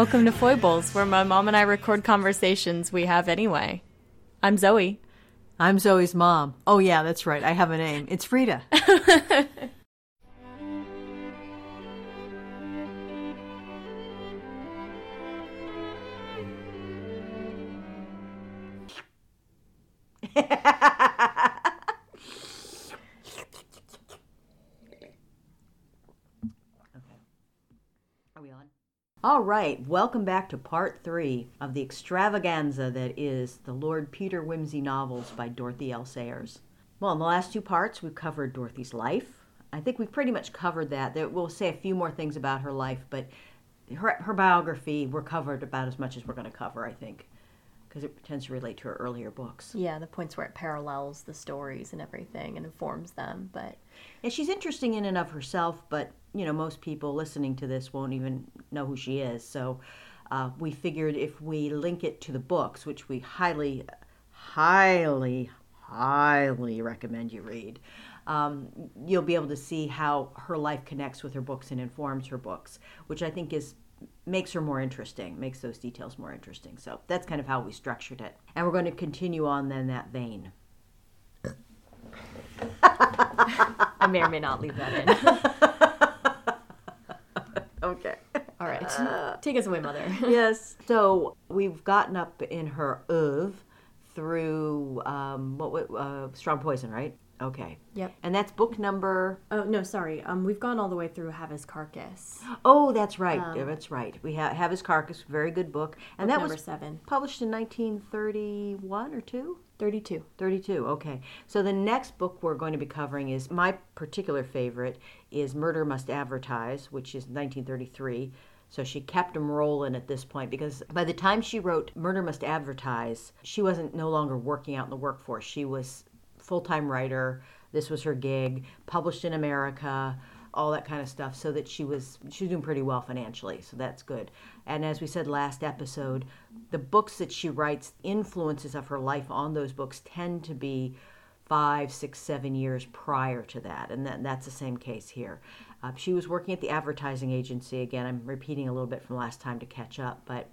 Welcome to Foibles, where my mom and I record conversations we have anyway. I'm Zoe. I'm Zoe's mom. Oh, yeah, that's right. I have a name. It's Frida. Are we on? All right, welcome back to part three of the extravaganza that is the Lord Peter Wimsey novels by Dorothy L. Sayers. Well, in the last two parts, we've covered Dorothy's life. I think we've pretty much covered that. We'll say a few more things about her life, but her, her biography, we're covered about as much as we're going to cover, I think, because it tends to relate to her earlier books. Yeah, the points where it parallels the stories and everything and informs them, but And she's interesting in and of herself, but you know, most people listening to this won't even know who she is. So uh, we figured if we link it to the books, which we highly, highly, highly recommend you read, um, you'll be able to see how her life connects with her books and informs her books, which I think is makes her more interesting, makes those details more interesting. So that's kind of how we structured it, and we're going to continue on then that vein. I may or may not leave that in. Okay. All right. Take us away, Mother. yes. So we've gotten up in her oeuvre through um, what uh, strong poison, right? Okay. Yep. And that's book number. Oh, no, sorry. Um, We've gone all the way through Have His Carcass. Oh, that's right. Yeah, that's right. We have have his carcass, very good book, and that number was seven. published in 1931 or two. 32. 32 okay. So the next book we're going to be covering is my particular favorite is murder must advertise which is 1933 so she kept them rolling at this point because by the time she wrote murder must advertise she wasn't no longer working out in the workforce. She was full-time writer. This was her gig. Published in america all that kind of stuff so that she was she was doing pretty well financially so that's good. And as we said last episode the books that she writes influences of her life on those books tend to be five six seven years prior to that and that, that's the same case here. Uh, she was working at the advertising agency again i'm repeating a little bit from last time to catch up but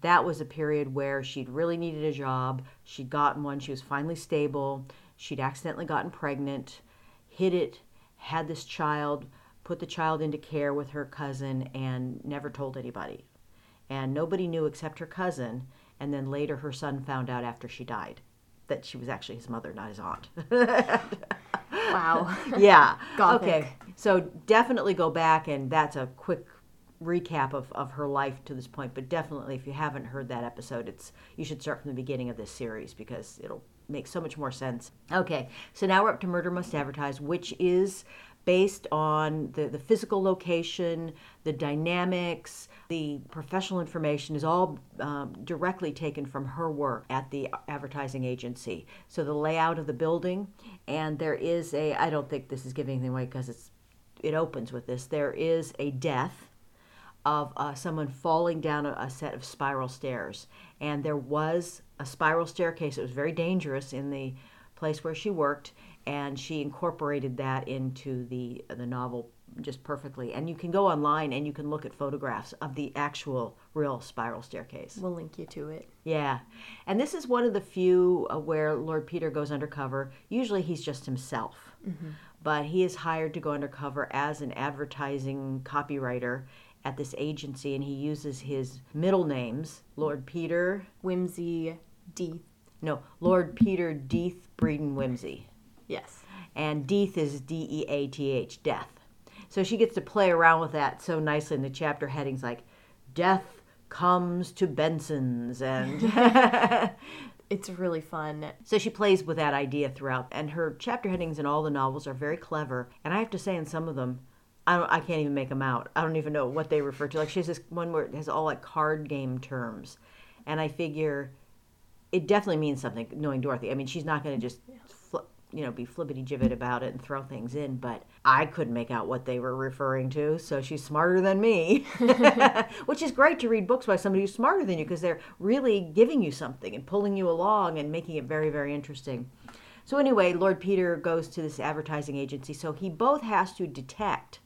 that was a period where she'd really needed a job she'd gotten one she was finally stable she'd accidentally gotten pregnant hid it had this child, put the child into care with her cousin, and never told anybody. And nobody knew except her cousin. And then later, her son found out after she died that she was actually his mother, not his aunt. Wow. yeah. Gothic. Okay. So definitely go back, and that's a quick recap of, of her life to this point. But definitely, if you haven't heard that episode, it's you should start from the beginning of this series because it'll make so much more sense. Okay. So now we're up to Murder Must Advertise, which is based on the, the physical location, the dynamics, the professional information is all um, directly taken from her work at the advertising agency. So the layout of the building, and there is a, I don't think this is giving anything away because it's, it opens with this, there is a death of uh, someone falling down a, a set of spiral stairs. And there was a spiral staircase. It was very dangerous in the place where she worked, and she incorporated that into the the novel just perfectly. And you can go online and you can look at photographs of the actual real spiral staircase. We'll link you to it. Yeah. And this is one of the few uh, where Lord Peter goes undercover. Usually he's just himself. But he is hired to go undercover as an advertising copywriter at this agency and he uses his middle names, Lord Peter, Wimsey Deeth. no, Lord Peter Death Bredon Wimsey. Yes. And Deeth is D E A T H, death. So she gets to play around with that so nicely in the chapter headings like Death Comes to Benson's and It's really fun. So she plays with that idea throughout, and her chapter headings in all the novels are very clever. And I have to say, in some of them, I don't, I can't even make them out. I don't even know what they refer to. Like she has this one where it has all like card game terms, and I figure it definitely means something. Knowing Dorothy, I mean, she's not going to just. You know, be flippity jibbit about it and throw things in, but I couldn't make out what they were referring to, so she's smarter than me. Which is great to read books by somebody who's smarter than you because they're really giving you something and pulling you along and making it very, very interesting. So, anyway, Lord Peter goes to this advertising agency, so he both has to detect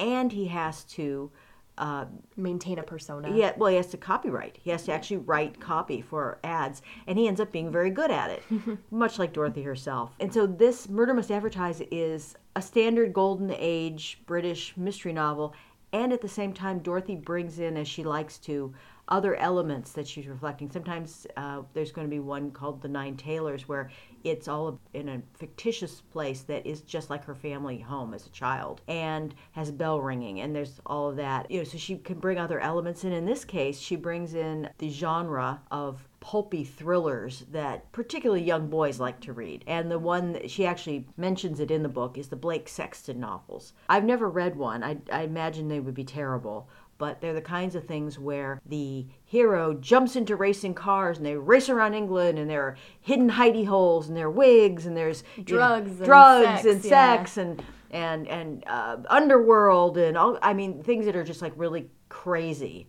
and he has to uh, Maintain a persona. yeah, well, he has to copyright. He has to actually write copy for ads, and he ends up being very good at it, much like Dorothy herself. And so, this Murder Must Advertise is a standard golden age British mystery novel, and at the same time, Dorothy brings in, as she likes to, other elements that she's reflecting. Sometimes uh, there's going to be one called The Nine Tailors, where it's all in a fictitious place that is just like her family home as a child and has bell ringing, and there's all of that. You know, so she can bring other elements in. In this case, she brings in the genre of pulpy thrillers that particularly young boys like to read. And the one that she actually mentions it in the book is the Blake Sexton novels. I've never read one. I, I imagine they would be terrible but they're the kinds of things where the hero jumps into racing cars and they race around England and there are hidden hidey holes and there are wigs and there's you know, Drugs and drugs sex, and yeah. sex and and and uh, underworld and all I mean things that are just like really crazy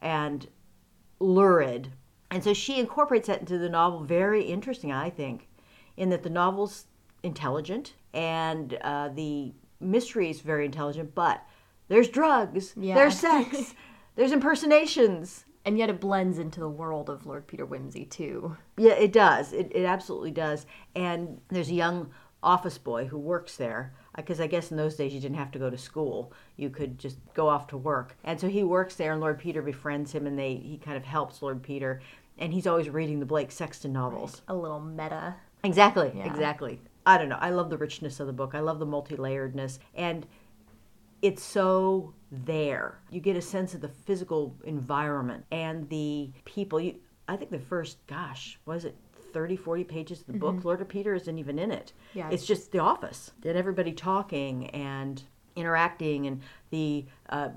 and lurid. And so she incorporates that into the novel very interesting, I think, in that the novel's intelligent and uh, the mystery is very intelligent, but there's drugs, Yeah. there's sex, there's impersonations. And yet it blends into the world of Lord Peter Wimsey too. Yeah, it does. It, it absolutely does. And there's a young office boy who works there because I guess in those days you didn't have to go to school. You could just go off to work. And so he works there and Lord Peter befriends him and they he kind of helps Lord Peter and he's always reading the Blake Sexton novels. A little meta. Exactly, Yeah. exactly. I don't know. I love the richness of the book. I love the multi-layeredness and it's so there. You get a sense of the physical environment and the people. You, I think the first, gosh, was it 30, 40 pages of the book? Lord of Peter isn't even in it. Yeah, it's just the office and everybody talking and interacting and the uh,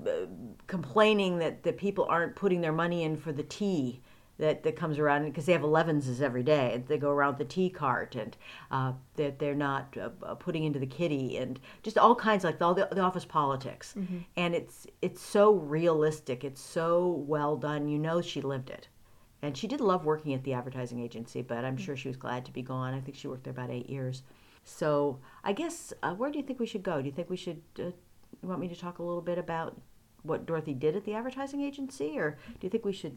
complaining that the people aren't putting their money in for the tea that, that comes around because they have 11s every day and they go around the tea cart and uh, that they're not uh, uh, putting into the kitty and just all kinds like all the, the office politics. And it's it's so realistic it's so well done you know she lived it. And she did love working at the advertising agency but i'm sure she was glad to be gone. I think she worked there about eight years. So i guess uh, where do you think we should go? Do you think we should uh, you want me to talk a little bit about what dorothy did at the advertising agency or do you think we should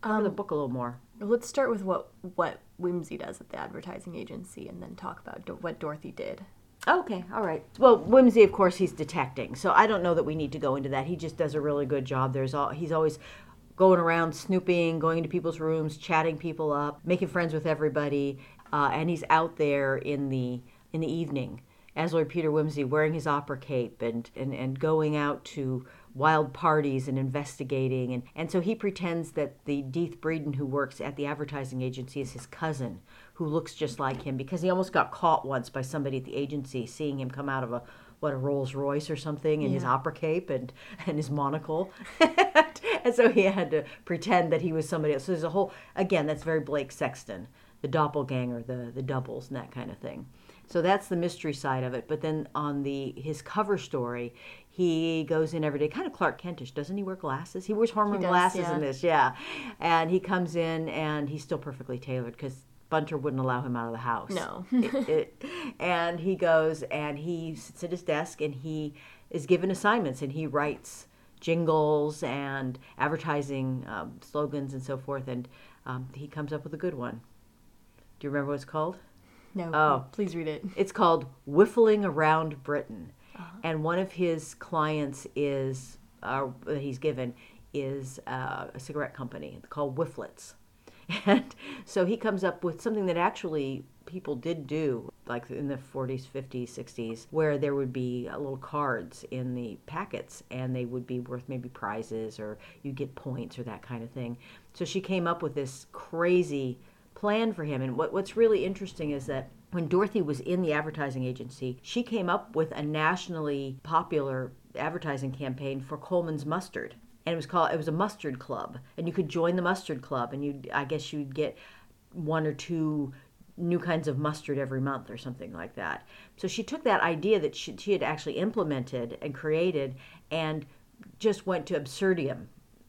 cover the book a little more Let's start with what what Wimsey does at the advertising agency, and then talk about Do- what Dorothy did. Okay, all right. Well, Wimsey, of course, he's detecting, so I don't know that we need to go into that. He just does a really good job. There's all he's always going around snooping, going into people's rooms, chatting people up, making friends with everybody, uh, and he's out there in the in the evening as Lord Peter Wimsey, wearing his opera cape and and, and going out to wild parties and investigating. And, and so he pretends that the Deeth Bredon who works at the advertising agency is his cousin who looks just like him because he almost got caught once by somebody at the agency seeing him come out of a what a Rolls Royce or something in his opera cape and and his monocle. And so he had to pretend that he was somebody else. So there's a whole again that's very Blake Sexton the doppelganger the the doubles and that kind of thing. So that's the mystery side of it. But then on the his cover story, he goes in every day, kind of Clark Kentish, doesn't he? Wear glasses. He wears homeroom does, glasses yeah. in this, yeah. And he comes in and he's still perfectly tailored because Bunter wouldn't allow him out of the house. No. It- it- and he goes and he sits at his desk and he is given assignments and he writes jingles and advertising um, slogans and so forth. And um, he comes up with a good one. Do you remember what it's called? No, Oh. please read it. It's called Whiffling Around Britain. And one of his clients is, uh, he's given, is uh, a cigarette company called Whifflets. And so he comes up with something that actually people did do, like in the 40s, 50s, 60s, where there would be uh, little cards in the packets and they would be worth maybe prizes or you get points or that kind of thing. So she came up with this crazy plan for him. And what, what's really interesting is that when Dorothy was in the advertising agency, she came up with a nationally popular advertising campaign for Colman's mustard. And it was called it was a mustard club. And you could join the mustard club and you I guess you'd get one or two new kinds of mustard every month or something like that. So she took that idea that she, she had actually implemented and created and just went to absurdium.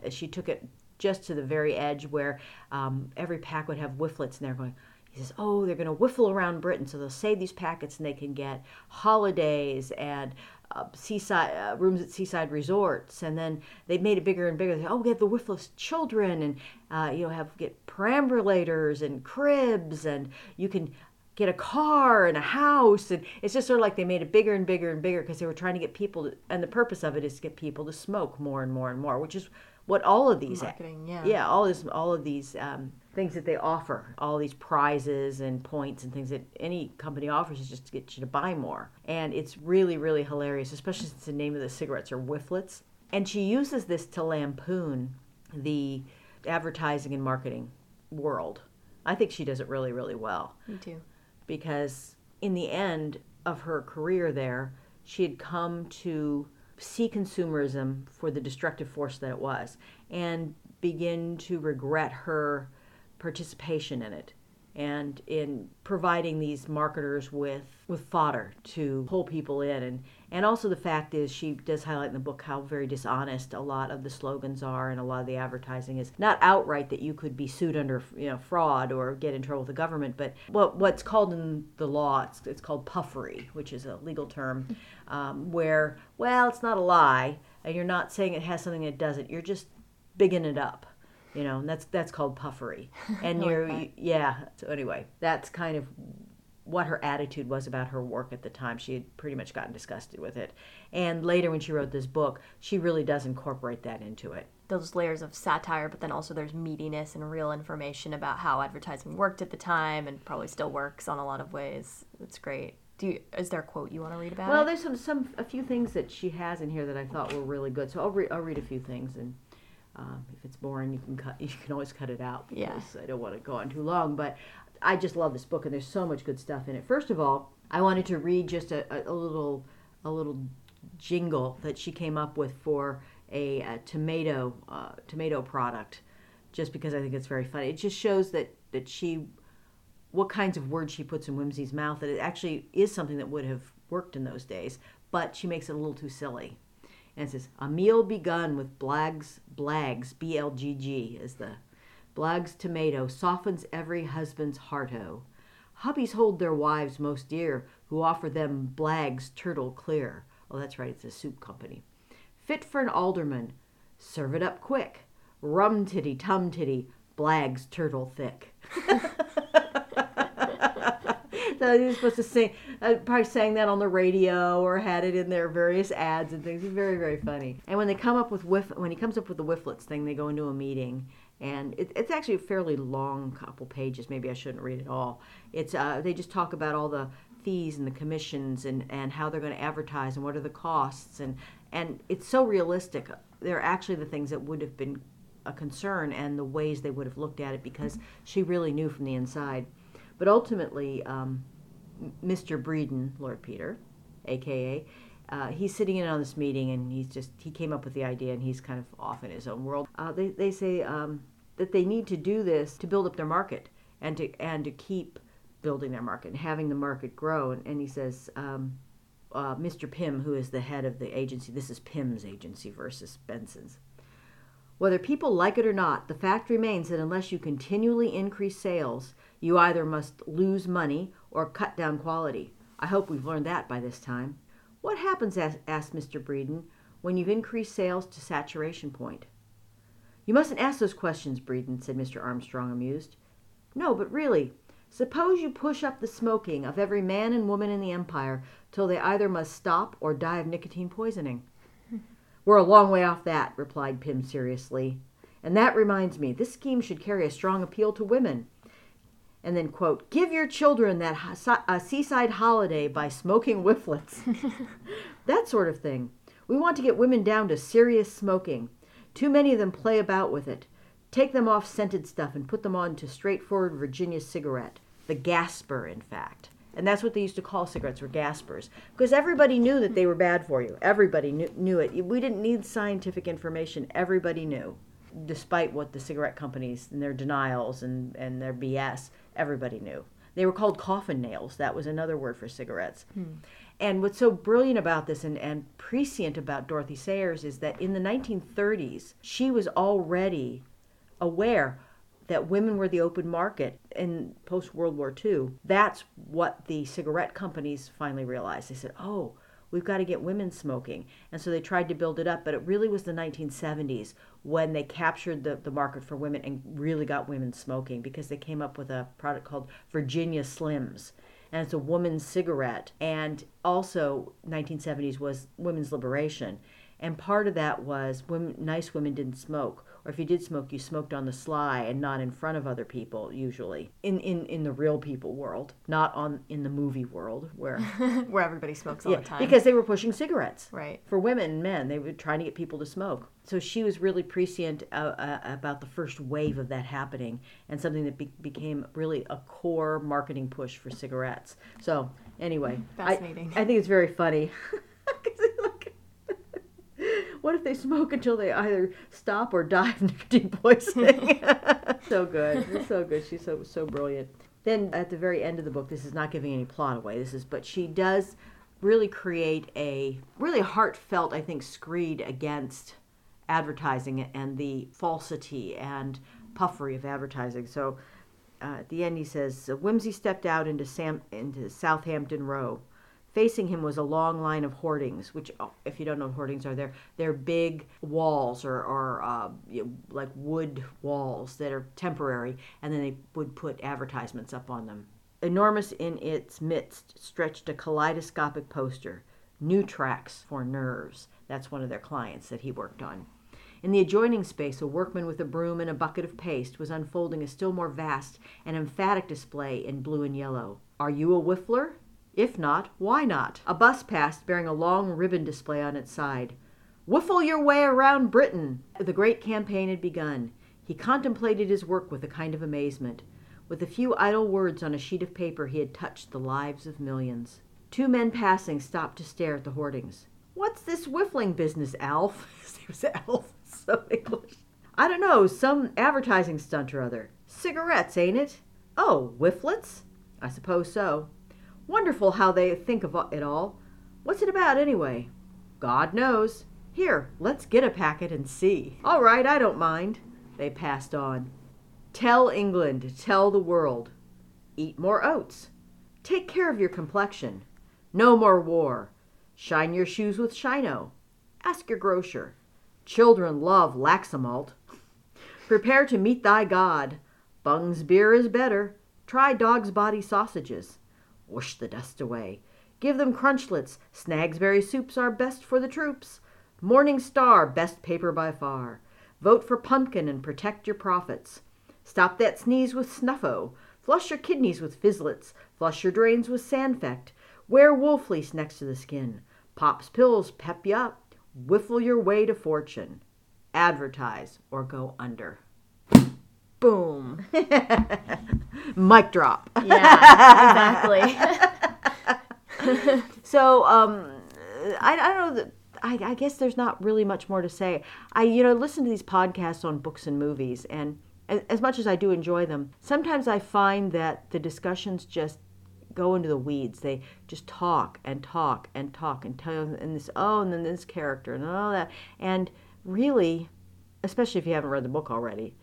She took it just to the very edge where um, every pack would have whifflets in there going, he says, oh, they're going to whiffle around Britain. So they'll save these packets and they can get holidays and uh, seaside uh, rooms at seaside resorts, and then they made it bigger and bigger. They, oh, we have the wifeless children, and uh, you know have get perambulators and cribs, and you can get a car and a house and it's just sort of like they made it bigger and bigger and bigger because they were trying to get people to, and the purpose of it is to get people to smoke more and more and more which is what all of these Marketing, yeah. yeah all this all of these um, things that they offer all these prizes and points and things that any company offers is just to get you to buy more. And it's really really hilarious especially since the name of the cigarettes are whifflets. And she uses this to lampoon the advertising and marketing world. I think she does it really really well. Me too. because in the end of her career there, she had come to see consumerism for the destructive force that it was and begin to regret her participation in it and in providing these marketers with with fodder to pull people in. And and also the fact is she does highlight in the book how very dishonest a lot of the slogans are and a lot of the advertising is. Not outright that you could be sued under you know fraud or get in trouble with the government but what what's called in the law it's, it's called puffery which is a legal term um, where well it's not a lie and you're not saying it has something it doesn't. You're just bigging it up you know and that's that's called puffery and you're yeah so anyway that's kind of what her attitude was about her work at the time she had pretty much gotten disgusted with it and later when she wrote this book she really does incorporate that into it Those layers of satire, but then also there's meatiness and real information about how advertising worked at the time and probably still works on a lot of ways. It's great. Do you, is there a quote you want to read about? well it? there's some some a few things that she has in here that i thought were really good so i'll, re- I'll read a few things and um, if it's boring you can cut you can always cut it out Yeah. i don't want to go on too long but i just love this book and there's so much good stuff in it. First of all i wanted to read just a, a, a little a little jingle that she came up with for a, a tomato uh, tomato product just because i think it's very funny. It just shows that that she what kinds of words she puts in Wimsey's mouth that it actually is something that would have worked in those days but she makes it a little too silly and it says a meal begun with blags blags b-l-g-g is the blags tomato softens every husband's heart-o oh. hubbies hold their wives most dear who offer them blags turtle clear. Oh that's right it's a soup company. Fit for an alderman serve it up quick. Rum titty tum titty blags turtle thick so you're supposed to sing, uh, probably sang that on the radio or had it in their various ads and things. It's very, very funny. And when they come up with whiff, when he comes up with the whifflets thing, they go into a meeting, and it, it's actually a fairly long couple pages. Maybe I shouldn't read it all. It's uh, they just talk about all the fees and the commissions and, and how they're going to advertise and what are the costs and and it's so realistic. They're actually the things that would have been a concern and the ways they would have looked at it because she really knew from the inside. But ultimately, um, Mr. Bredon, Lord Peter, aka, uh, he's sitting in on this meeting and he's just he came up with the idea and he's kind of off in his own world. Uh, they they say um, that they need to do this to build up their market and to and to keep building their market and having the market grow. And, and he says. Um, uh, Mr. Pym, who is the head of the agency, this is Pym's agency versus Benson's. Whether people like it or not, the fact remains that unless you continually increase sales, you either must lose money or cut down quality. I hope we've learned that by this time. What happens, asked Mr. Bredon, when you've increased sales to saturation point? You mustn't ask those questions, Bredon, said Mr. Armstrong, amused. No, but really, suppose you push up the smoking of every man and woman in the empire till they either must stop or die of nicotine poisoning. Hmm. We're a long way off that, replied Pym seriously. And that reminds me, this scheme should carry a strong appeal to women. And then, quote, give your children that a seaside holiday by smoking whifflets. that sort of thing. We want to get women down to serious smoking. Too many of them play about with it. Take them off scented stuff and put them on to straightforward Virginia cigarette. The Gasper, in fact. And that's what they used to call cigarettes, were Gaspers. Because everybody knew that they were bad for you. Everybody knew, knew it. We didn't need scientific information. Everybody knew. Despite what the cigarette companies and their denials and, and their BS, everybody knew. They were called coffin nails. That was another word for cigarettes. Hmm. And what's so brilliant about this and, and prescient about Dorothy Sayers is that in the 1930s, she was already aware that women were the open market in post World War II. That's what the cigarette companies finally realized. They said, oh, we've got to get women smoking. And so they tried to build it up, but it really was the 1970s when they captured the, the market for women and really got women smoking because they came up with a product called Virginia Slims. And it's a woman's cigarette. And also, 1970s was women's liberation. And part of that was women, nice women didn't smoke or if you did smoke, you smoked on the sly and not in front of other people usually. In in, in the real people world, not on in the movie world where where everybody smokes all yeah, the time. because they were pushing cigarettes. Right. For women and men, they were trying to get people to smoke. So she was really prescient uh, uh, about the first wave of that happening and something that be- became really a core marketing push for cigarettes. So anyway, Fascinating. I, I think it's very funny. 'Cause it's like, what if they smoke until they either stop or die of nicotine poisoning? so good. It's so good. She's so so brilliant. Then at the very end of the book, this is not giving any plot away. This is, but she does really create a really heartfelt, I think, screed against advertising and the falsity and puffery of advertising. So uh, at the end, he says, Wimsey stepped out into, Sam, into Southampton Row. Facing him was a long line of hoardings, which, oh, if you don't know what hoardings are, they're, they're big walls or, or uh, you know, like wood walls that are temporary, and then they would put advertisements up on them. Enormous in its midst stretched a kaleidoscopic poster, Nutrax for Nerves. That's one of their clients that he worked on. In the adjoining space, a workman with a broom and a bucket of paste was unfolding a still more vast and emphatic display in blue and yellow. Are you a whiffler? If not, why not? A bus passed bearing a long ribbon display on its side. Whiffle your way around Britain! The great campaign had begun. He contemplated his work with a kind of amazement. With a few idle words on a sheet of paper, he had touched the lives of millions. Two men passing stopped to stare at the hoardings. What's this whiffling business, Alf? Was Alf. So English. I don't know, some advertising stunt or other. Cigarettes, ain't it? Oh, whifflets? I suppose so. Wonderful how they think of it all. What's it about, anyway? God knows. Here, let's get a packet and see. All right, I don't mind. They passed on. Tell England, tell the world. Eat more oats. Take care of your complexion. No more war. Shine your shoes with Shino. Ask your grocer. Children love Laxamalt. Prepare to meet thy God. Bung's beer is better. Try dog's body sausages. Whoosh the dust away. Give them crunchlets. Snagsberry soups are best for the troops. Morning Star, best paper by far. Vote for pumpkin and protect your profits. Stop that sneeze with Snuffo. Flush your kidneys with Fizzlets. Flush your drains with Sandfect. Wear wool fleece next to the skin. Pop's pills pep you up. Whiffle your way to fortune. Advertise or go under. Boom. Mic drop. Yeah, exactly. So, um, I, I don't know that. I, I guess there's not really much more to say. I, you know, listen to these podcasts on books and movies, and as, as much as I do enjoy them, sometimes I find that the discussions just go into the weeds. They just talk and talk and talk and tell you, and this, oh, and then this character and all that. And really, especially if you haven't read the book already,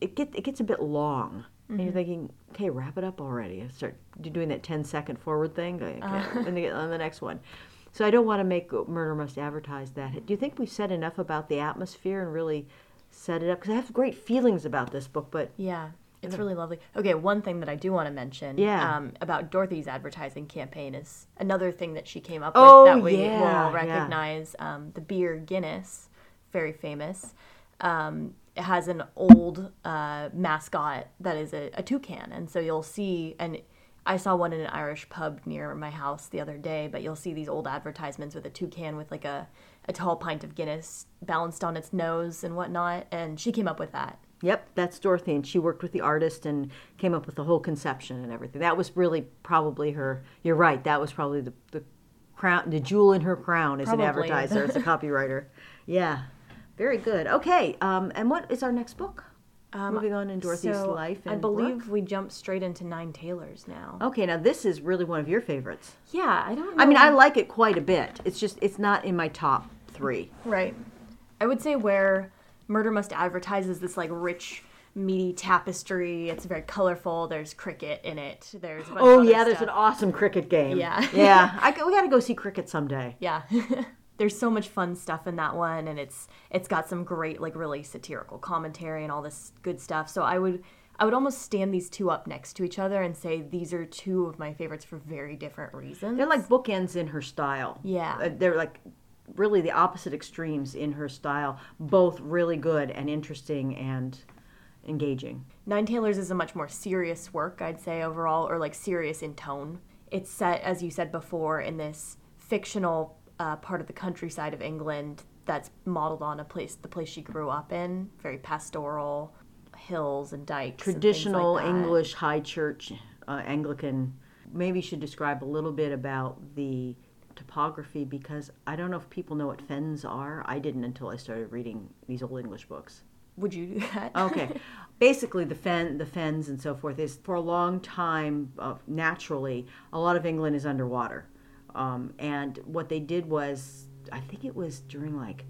it get it gets a bit long. And you're thinking, okay, wrap it up already. And start doing that 10 second forward thing. Okay, and then get on the next one. So I don't want to make Murder Must Advertise that. Do you think we've said enough about the atmosphere and really set it up? Because I have great feelings about this book, but yeah, it's really lovely. Okay, one thing that I do want to mention Yeah. um, about Dorothy's advertising campaign is another thing that she came up Oh, with that we yeah, will yeah. recognize. Um, the beer Guinness, very famous. Um, has an old uh, mascot that is a, a toucan, and so you'll see and. I saw one in an Irish pub near my house the other day, but you'll see these old advertisements with a toucan with like a, a tall pint of Guinness balanced on its nose and whatnot. And she came up with that. Yep, that's Dorothy, and she worked with the artist and came up with the whole conception and everything. That was really probably her. You're right. That was probably the the crown, the jewel in her crown as Probably. an advertiser, as a copywriter. Yeah, very good. Okay, um, and what is our next book? Moving on in Dorothy's Um, So, life. And I believe work? we jump straight into Nine Tailors now. Okay, now this is really one of your favorites. Yeah, I don't. Know. I mean, I like it quite a bit. It's just it's not in my top three. right. I would say where Murder Must Advertise is this like rich meaty tapestry. It's very colorful. There's cricket in it. There's Oh yeah, there's stuff. an awesome cricket game. Yeah. yeah. I, we got to go see cricket someday. yeah. There's so much fun stuff in that one and it's it's got some great like really satirical commentary and all this good stuff. So I would I would almost stand these two up next to each other and say these are two of my favorites for very different reasons. They're like bookends in her style. Yeah. Uh, they're like really the opposite extremes in her style. Both really good and interesting and engaging. Nine Tailors is a much more serious work, I'd say, overall, or like serious in tone. It's set, as you said before, in this fictional uh, part of the countryside of England that's modeled on a place, the place she grew up in, very pastoral, hills and dikes. and Traditional like that. English high church uh, Anglican. Maybe you should describe a little bit about the topography because I don't know if people know what fens are. I didn't until I started reading these old English books. Would you do that? Okay. Basically, the fen, the fens, and so forth is for a long time. Uh, naturally, a lot of England is underwater, um, and what they did was, I think it was during like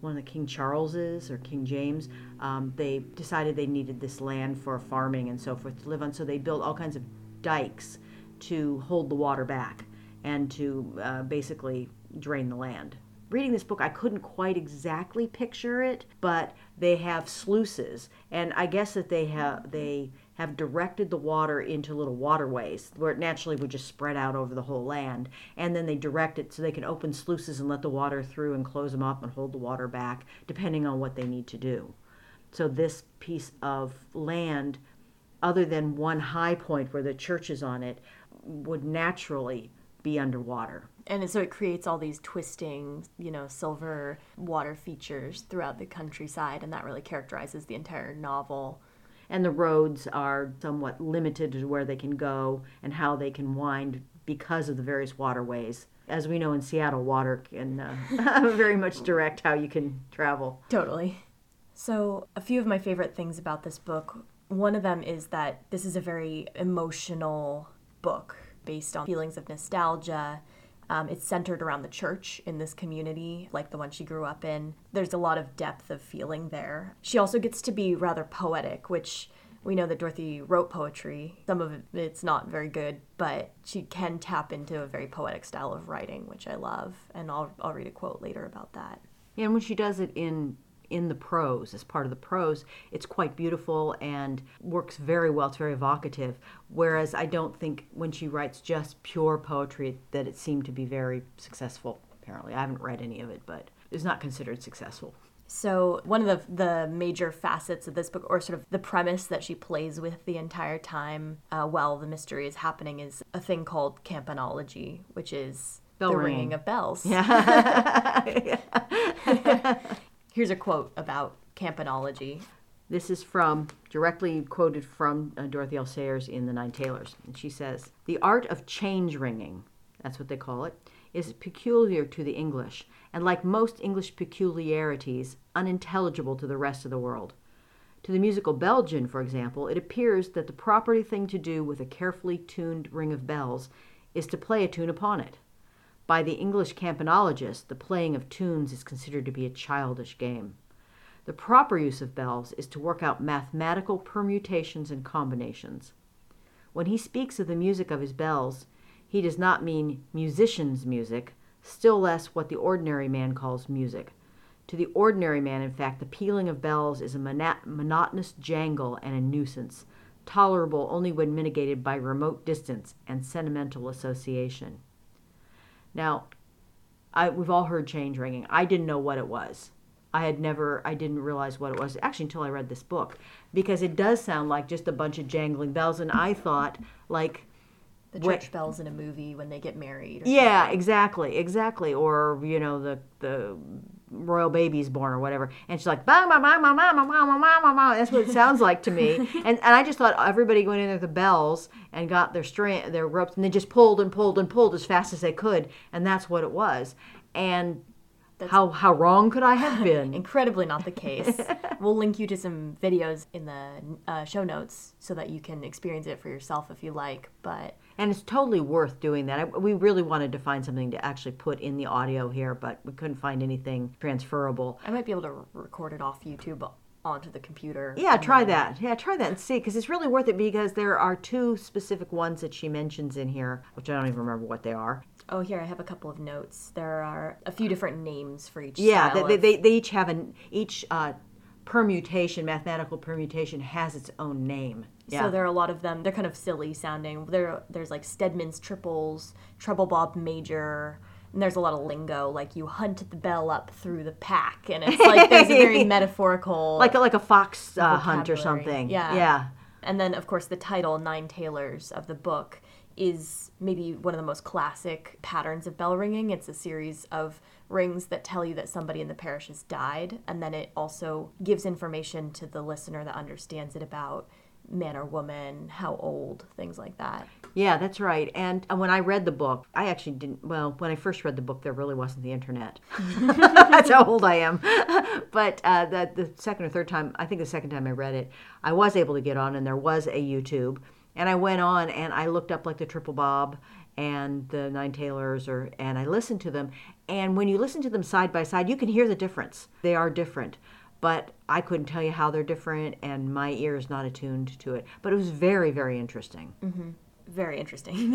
one of the King Charles's or King James, um, they decided they needed this land for farming and so forth to live on. So they built all kinds of dikes to hold the water back and to uh, basically drain the land. Reading this book, I couldn't quite exactly picture it, but they have sluices, and I guess that they have they have directed the water into little waterways where it naturally would just spread out over the whole land, and then they direct it so they can open sluices and let the water through and close them up and hold the water back, depending on what they need to do. So this piece of land, other than one high point where the church is on it, would naturally be underwater. And so it creates all these twisting, you know, silver water features throughout the countryside, and that really characterizes the entire novel. And the roads are somewhat limited to where they can go and how they can wind because of the various waterways. As we know in Seattle, water can uh, very much direct how you can travel. Totally. So, a few of my favorite things about this book one of them is that this is a very emotional book based on feelings of nostalgia. Um, it's centered around the church in this community, like the one she grew up in. There's a lot of depth of feeling there. She also gets to be rather poetic, which we know that Dorothy wrote poetry. Some of it, it's not very good, but she can tap into a very poetic style of writing, which I love. And I'll, I'll read a quote later about that. And when she does it in in the prose as part of the prose it's quite beautiful and works very well it's very evocative whereas i don't think when she writes just pure poetry that it seemed to be very successful apparently i haven't read any of it but it's not considered successful So one of the the major facets of this book, or sort of the premise that she plays with the entire time uh, while the mystery is happening, is a thing called campanology, which is Bell the ringing. ringing of bells. yeah Here's a quote about campanology. This is from, directly quoted from uh, Dorothy L. Sayers in The Nine Tailors. And she says, The art of change ringing, that's what they call it, is peculiar to the English, and like most English peculiarities, unintelligible to the rest of the world. To the musical Belgian, for example, it appears that the proper thing to do with a carefully tuned ring of bells is to play a tune upon it. By the English campanologist, the playing of tunes is considered to be a childish game. The proper use of bells is to work out mathematical permutations and combinations. When he speaks of the music of his bells, he does not mean musicians' music, still less what the ordinary man calls music. To the ordinary man, in fact, the pealing of bells is a mono- monotonous jangle and a nuisance, tolerable only when mitigated by remote distance and sentimental association. Now, I, we've all heard change ringing. I didn't know what it was. I had never, I didn't realize what it was actually until I read this book because it does sound like just a bunch of jangling bells. And I thought, like, The church bells in a movie when they get married. Or yeah, something. exactly, exactly. Or, you know, the, the royal baby's born or whatever. And she's like, bang, bang, bang, bang, bang, bang, bang, bang, bang. That's what it sounds like to me. And, and I just thought everybody went in there with the bells and got their string, their ropes, and they just pulled and pulled and pulled as fast as they could. And that's what it was. And how, how wrong could I have been? Incredibly not the case. we'll link you to some videos in the uh, show notes so that you can experience it for yourself if you like. But And it's totally worth doing that. I, we really wanted to find something to actually put in the audio here, but we couldn't find anything transferable. I might be able to record it off YouTube onto the computer. Yeah, try then- that. Yeah, try that and see because it's really worth it because there are two specific ones that she mentions in here, which I don't even remember what they are. Oh, here I have a couple of notes. There are a few different names for each. Yeah, they, of- they, they each have an each uh, permutation, mathematical permutation has its own name. Yeah. So there are a lot of them. They're kind of silly sounding. There, there's like Stedman's triples, treble bob major, and there's a lot of lingo. Like you hunt the bell up through the pack, and it's like there's a very metaphorical. like a, like a fox uh, hunt or something. Yeah. Yeah. And then, of course, the title, Nine Tailors, of the book is maybe one of the most classic patterns of bell ringing. It's a series of rings that tell you that somebody in the parish has died, and then it also gives information to the listener that understands it about man or woman, how old, things like that. Yeah, that's right. And uh, when I read the book, I actually didn't. Well, when I first read the book, there really wasn't the internet. that's how old I am. but uh, the the second or third time, I think the second time I read it, I was able to get on, and there was a YouTube, and I went on and I looked up like the Triple Bob and the Nine Tailors, or and I listened to them. And when you listen to them side by side, you can hear the difference. They are different. But I couldn't tell you how they're different, and my ear is not attuned to it. But it was very, very interesting. Very interesting.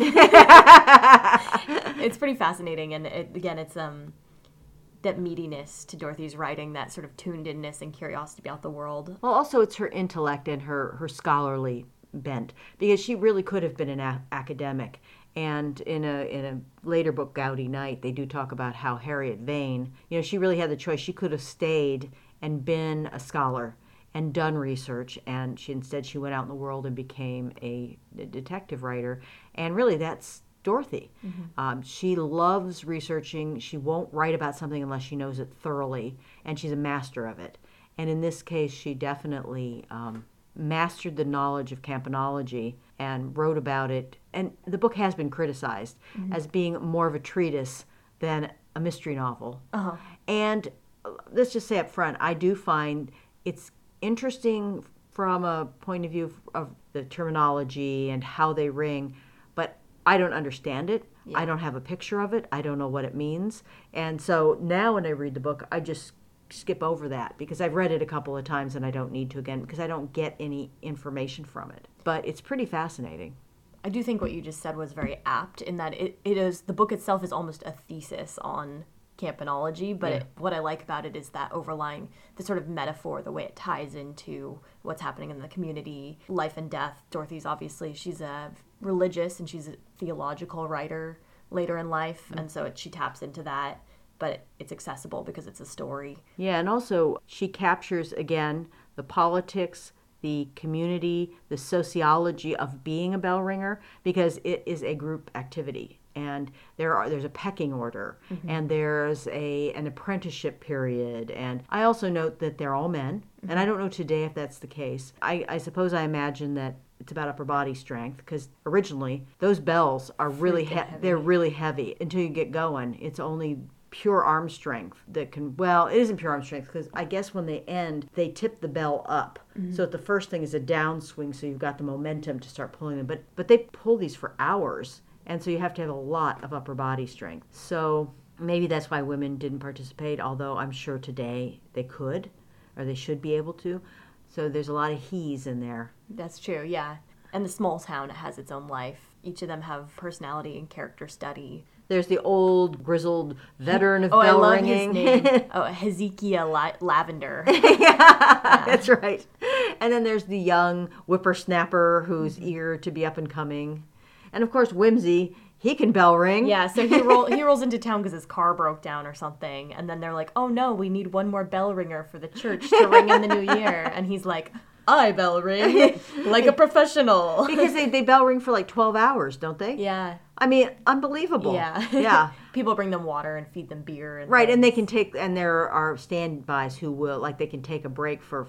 it's pretty fascinating, and it, again, it's um that meatiness to Dorothy's writing, that sort of tuned inness and curiosity about the world. Well, also it's her intellect and her her scholarly bent because she really could have been an a- academic. And in a in a later book, Gaudy Night, they do talk about how Harriet Vane, you know, she really had the choice. She could have stayed and been a scholar and done research, and she instead she went out in the world and became a, a detective writer. And really, that's Dorothy. Um, she loves researching. She won't write about something unless she knows it thoroughly, and she's a master of it. And in this case, she definitely um, mastered the knowledge of campanology and wrote about it. And the book has been criticized as being more of a treatise than a mystery novel. Uh-huh. And uh, let's just say up front, I do find it's interesting from a point of view of the terminology and how they ring, but I don't understand it. I don't have a picture of it. I don't know what it means. And so now when I read the book, I just skip over that because I've read it a couple of times and I don't need to again because I don't get any information from it. But it's pretty fascinating. I do think what you just said was very apt in that it, it is the book itself is almost a thesis on campanology, but Yeah. it, what I like about it is that overlying the sort of metaphor, the way it ties into what's happening in the community, life and death. Dorothy's obviously she's a religious and she's a theological writer later in life, mm. and so it, she taps into that, but it's accessible because it's a story. Yeah, and also she captures again the politics, the community, the sociology of being a bell ringer because it is a group activity. And there are there's a pecking order mm-hmm. and there's a an apprenticeship period. And I also note that they're all men. And mm-hmm. I don't know today if that's the case. I, I suppose I imagine that it's about upper body strength because originally those bells are really he- heavy. they're really heavy until you get going. It's only pure arm strength that can well it isn't pure arm strength because i guess when they end they tip the bell up mm-hmm. so that the first thing is a downswing so you've got the momentum to start pulling them but but they pull these for hours and so you have to have a lot of upper body strength so maybe that's why women didn't participate although i'm sure today they could or they should be able to so there's a lot of he's in there That's true, yeah. And the small town has its own life. Each of them have personality and character study. There's the old grizzled veteran of Oh, I love ringing his name. oh, Hezekiah La- Lavender. That's right. And then there's the young whippersnapper who's mm-hmm. eager to be up and coming. And of course, Wimsey, he can bell ring. yeah, so he roll he rolls into town because his car broke down or something, and then they're like, "Oh no, we need one more bell ringer for the church to ring in the new year," and he's like, "I bell ring like a professional." Because they, they bell ring for like 12 hours, don't they? Yeah, I mean, unbelievable. yeah, Yeah. People bring them water and feed them beer, and Right. And they can take, and there are standbys who will, like, they can take a break for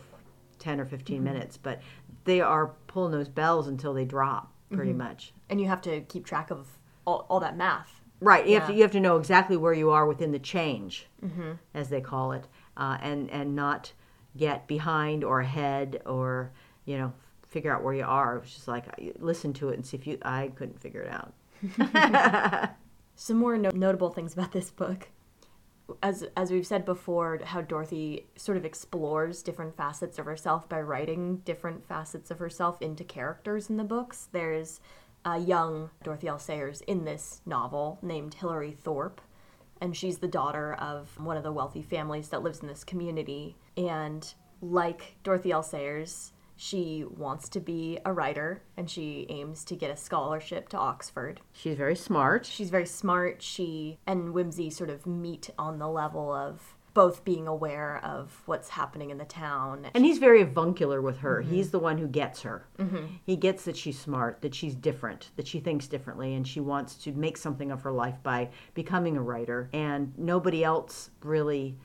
10 or 15 Mm-hmm. minutes, but they are pulling those bells until they drop, pretty Mm-hmm. much. and you have to keep track of all, all that math. Right. You have to you have to know exactly where you are within the change, Mm-hmm. as they call it, uh, and and not get behind or ahead or you know figure out where you are. It's just like uh, listen to it and see if you. I couldn't figure it out. Some more no- notable things about this book. as as we've said before, how Dorothy sort of explores different facets of herself by writing different facets of herself into characters in the books. There's a young Dorothy L. Sayers in this novel named Hilary Thorpe, and she's the daughter of one of the wealthy families that lives in this community. And like Dorothy L. Sayers, she wants to be a writer and she aims to get a scholarship to Oxford. She's very smart. She's very smart. She and Wimsey sort of meet on the level of both being aware of what's happening in the town. And he's very avuncular with her. Mm-hmm. He's the one who gets her. Mm-hmm. He gets that she's smart, that she's different, that she thinks differently, and she wants to make something of her life by becoming a writer. And nobody else really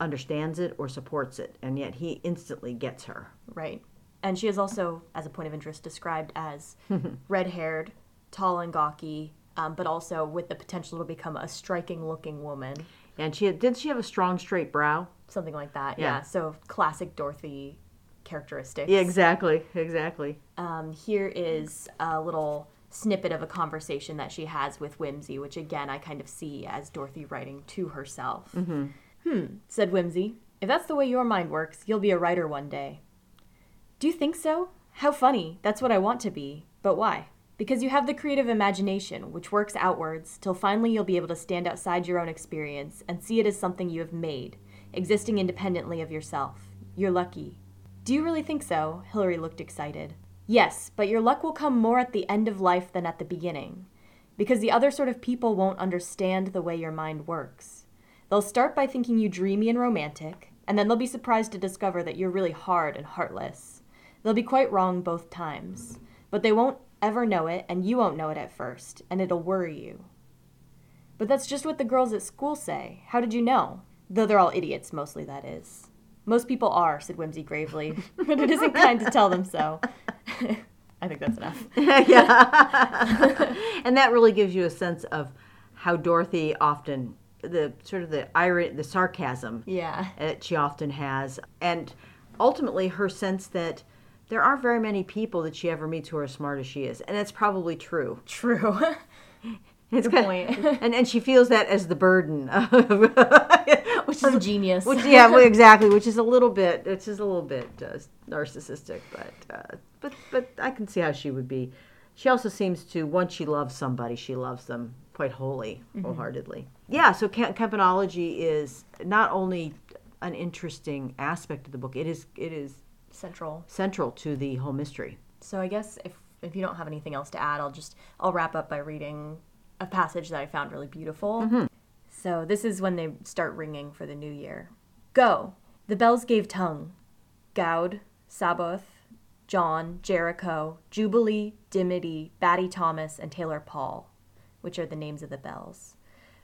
understands it or supports it. And yet he instantly gets her. Right and she is also, as a point of interest, described as red haired, tall and gawky, um, but also with the potential to become a striking looking woman. And she had, did she have a strong straight brow? Something like that. Yeah. yeah. So classic Dorothy characteristics. Yeah, exactly, exactly. Um, here is a little snippet of a conversation that she has with Wimsey, which again I kind of see as Dorothy writing to herself. Mm-hmm. Hmm, said Wimsey. If that's the way your mind works, you'll be a writer one day. Do you think so? How funny. That's what I want to be. But why? Because you have the creative imagination, which works outwards, till finally you'll be able to stand outside your own experience and see it as something you have made, existing independently of yourself. You're lucky. Do you really think so? Hilary looked excited. Yes, but your luck will come more at the end of life than at the beginning. Because the other sort of people won't understand the way your mind works. They'll start by thinking you dreamy and romantic, and then they'll be surprised to discover that you're really hard and heartless. They'll be quite wrong both times, but they won't ever know it, and you won't know it at first, and it'll worry you. But that's just what the girls at school say. How did you know? Though they're all idiots, mostly, that is. Most people are, said Wimsey gravely, but it isn't kind to tell them so. I think that's enough. yeah. and that really gives you a sense of how Dorothy often the sort of the irony, the sarcasm yeah. that she often has, and ultimately her sense that there aren't very many people that she ever meets who are as smart as she is, and that's probably true. True. It's Good point. and and she feels that as the burden of which is genius. Which yeah, well, exactly. Which is a little bit. Which is a little bit uh, narcissistic, but uh, but but I can see how she would be. She also seems to once she loves somebody, she loves them quite wholly, mm-hmm. wholeheartedly. Yeah. So campanology is not only an interesting aspect of the book. It is it is central central to the whole mystery. So I guess if if you don't have anything else to add, I'll just I'll wrap up by reading a passage that I found really beautiful. Mm-hmm. So this is when they start ringing for the new year. Go. The bells gave tongue. Gaude, Sabaoth, John, Jericho, Jubilee, Dimity, Batty Thomas, and Tailor Paul, which are the names of the bells.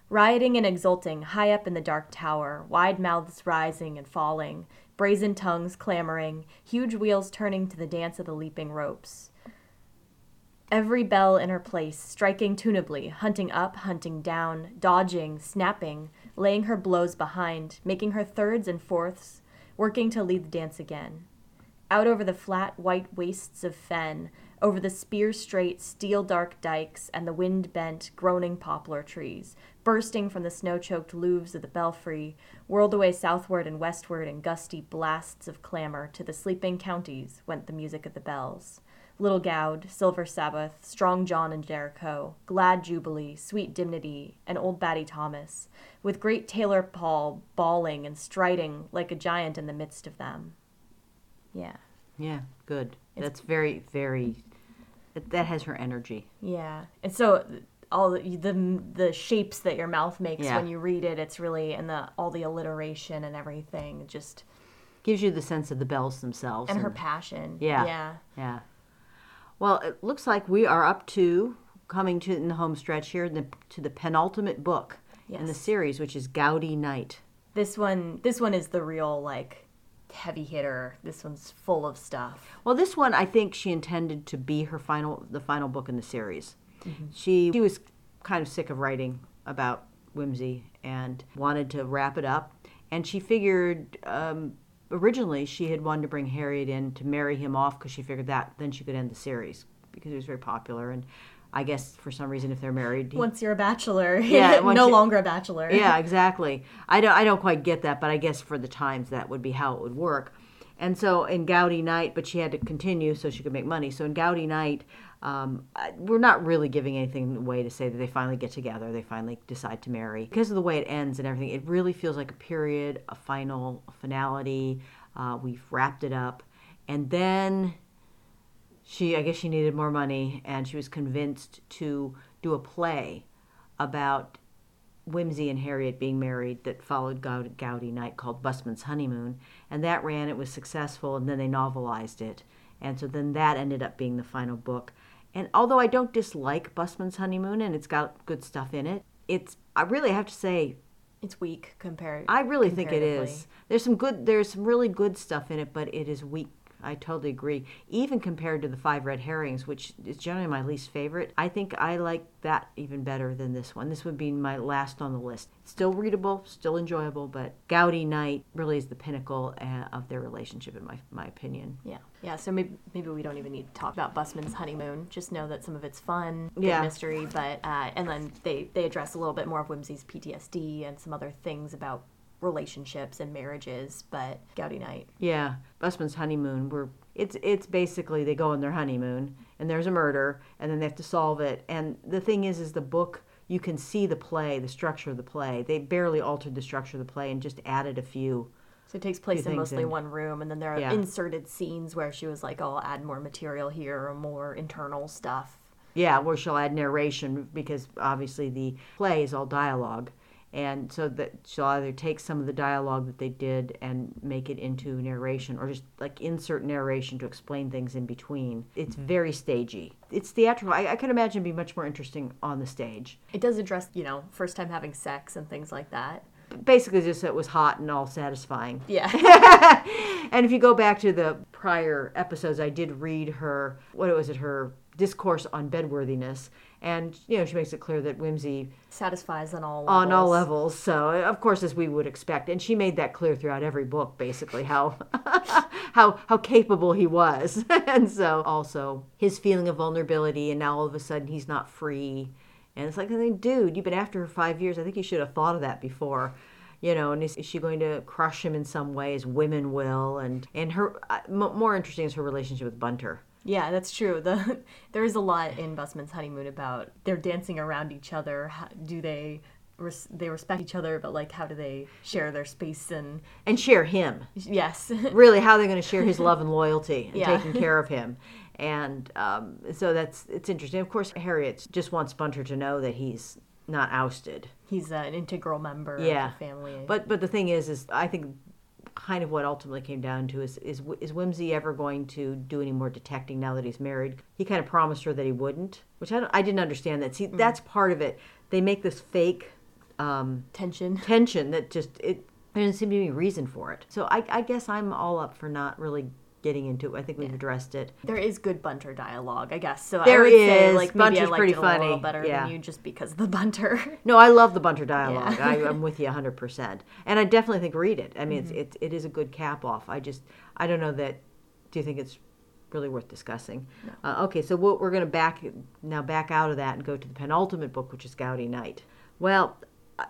Rioting and exulting high up in the dark tower, wide mouths rising and falling, brazen tongues clamoring, huge wheels turning to the dance of the leaping ropes. Every bell in her place, striking tunably, hunting up, hunting down, dodging, snapping, laying her blows behind, making her thirds and fourths, working to lead the dance again. Out over the flat white wastes of fen, over the spear straight, steel dark dikes and the wind bent, groaning poplar trees, bursting from the snow choked louvres of the belfry, whirled away southward and westward in gusty blasts of clamor to the sleeping counties went the music of the bells. Little Gaude, Silver Sabaoth, Strong John and Jericho, Glad Jubilee, Sweet Dimity, and Old Batty Thomas, with great Tailor Paul bawling and striding like a giant in the midst of them. Yeah. Yeah, good. It's, That's very, very. That has her energy. Yeah, and so all the the, the shapes that your mouth makes yeah. when you read it, it's really and the all the alliteration and everything just gives you the sense of the bells themselves and, and her passion. Yeah, yeah, yeah. Well, it looks like we are up to coming to in the home stretch here the, to the penultimate book yes. in the series, which is Gaudy Night. This one, this one is the real like heavy hitter. This one's full of stuff. Well, this one I think she intended to be her final, the final book in the series. Mm-hmm. She she was kind of sick of writing about Wimsey and wanted to wrap it up. And she figured um, originally she had wanted to bring Harriet in to marry him off because she figured that then she could end the series because he was very popular and. I guess for some reason, if they're married, he- Once you're a bachelor, Yeah, no you- longer a bachelor. yeah, exactly. I don't, I don't quite get that, but I guess for the times that would be how it would work. And so in Gaudy Night, but she had to continue so she could make money. So in Gaudy Night, um, we're not really giving anything away to say that they finally get together, they finally decide to marry. Because of the way it ends and everything, it really feels like a period, a final, a finality. Uh, we've wrapped it up. And then she, I guess she needed more money, and she was convinced to do a play about Wimsey and Harriet being married that followed Gaudy Night called Busman's Honeymoon. And that ran, it was successful, and then they novelized it. And so then that ended up being the final book. And although I don't dislike Busman's Honeymoon and it's got good stuff in it, it's, I really have to say, It's weak compared. I really think it is. There's some good, there's some really good stuff in it, but it is weak. I totally agree. Even compared to the Five Red Herrings, which is generally my least favorite, I think I like that even better than this one. This would be my last on the list. Still readable, still enjoyable, but Gaudy Night really is the pinnacle uh, of their relationship, in my my opinion. Yeah, yeah. So maybe maybe we don't even need to talk about Busman's honeymoon. Just know that some of it's fun, Yeah. mystery, but uh, and then they they address a little bit more of Wimsey's PTSD and some other things about relationships and marriages. But Gaudy Night, Yeah, Busman's honeymoon. We're it's it's basically they go on their honeymoon and there's a murder and then they have to solve it. And the thing is, is the book you can see the play, the structure of the play. They barely altered the structure of the play and just added a few. so it takes place in mostly in. one room, and then there are Yeah. inserted scenes where she was like, "Oh, I'll add more material here or more internal stuff." Yeah, where she'll add narration because obviously the play is all dialogue. And so that she'll either take some of the dialogue that they did and make it into narration or just like insert narration to explain things in between. It's mm-hmm. very stagey. It's theatrical. I, I could imagine it'd be much more interesting on the stage. It does address, you know, first time having sex and things like that. Basically, just that it was hot and all satisfying. Yeah. and if you go back to the prior episodes, I did read her, what was it, her discourse on bedworthiness. And, you know, she makes it clear that Wimsey Satisfies on all on all levels. levels. So, of course, as we would expect, and she made that clear throughout every book, basically how how how capable he was, and so also his feeling of vulnerability, and now all of a sudden he's not free, and it's like, I dude, you've been after her five years. I think you should have thought of that before. You know, and is, is she going to crush him in some way, as women will? And and her uh, m- more interesting is her relationship with Bunter. Yeah, that's true. The there is a lot in Busman's honeymoon about they're dancing around each other. How, do they res, they respect each other, but like how do they share their space and and share him. yes, really how they're going to share his love and loyalty and Yeah. taking care of him and um, so that's it's interesting of course harriet just wants bunter to know that he's not ousted he's uh, an integral member Yeah. of the family. but but the thing is is i think kind of what ultimately came down to is is is Wimsey ever going to do any more detecting now that he's married? He kind of promised her that he wouldn't which i, don't, I didn't understand that. See that's part of it. They make this fake um, tension. tension that just it there doesn't seem to be any reason for it. So I, I guess i'm all up for not really getting into it i think we've addressed it There is good bunter dialogue, I guess. So There I would say like maybe I Bunter's liked pretty it a little funny. better Yeah. than you just because of the bunter. No, I love the Bunter dialogue. Yeah. I, I'm with you 100%. And I definitely think read it. I mean, Mm-hmm. it's, it, it is a good cap off. I just, I don't know that, do you think it's really worth discussing? Uh, okay, so we're, we're going to back, now back out of that and go to the penultimate book, which is Gaudy Night. Well,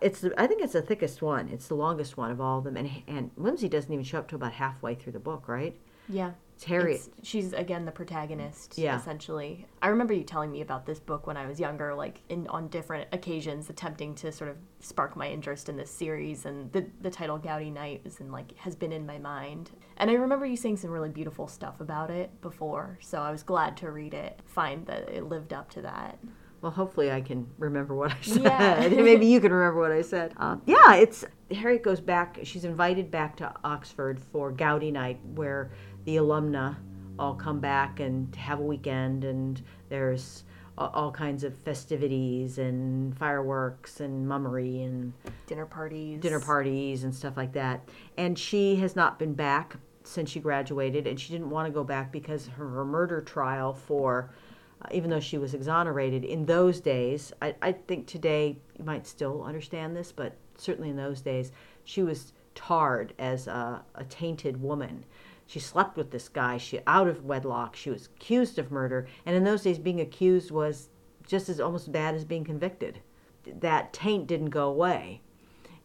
it's the, I think it's the thickest one. It's the longest one of all of them. And, and Wimsey doesn't even show up to about halfway through the book, right? Yeah. It's Harriet. It's- she's again the protagonist, Yeah. essentially. I remember you telling me about this book when I was younger, like in on different occasions, attempting to sort of spark my interest in this series. And the the title Gaudy Night is in like has been in my mind. And I remember you saying some really beautiful stuff about it before, so I was glad to read it, find that it lived up to that. Well, hopefully I can remember what I said. Yeah. Maybe you can remember what I said. Uh, yeah, it's Harriet goes back. She's invited back to Oxford for Gaudy Night, where the alumna all come back and have a weekend, and there's all kinds of festivities and fireworks and mummery and Dinner parties. dinner parties and stuff like that. And she has not been back since she graduated, and she didn't want to go back because her, her murder trial for, uh, even though she was exonerated in those days, I, I think today you might still understand this, but certainly in those days, she was tarred as a, a tainted woman. She slept with this guy. She out of wedlock. She was accused of murder, and in those days, being accused was just as almost bad as being convicted. That taint didn't go away.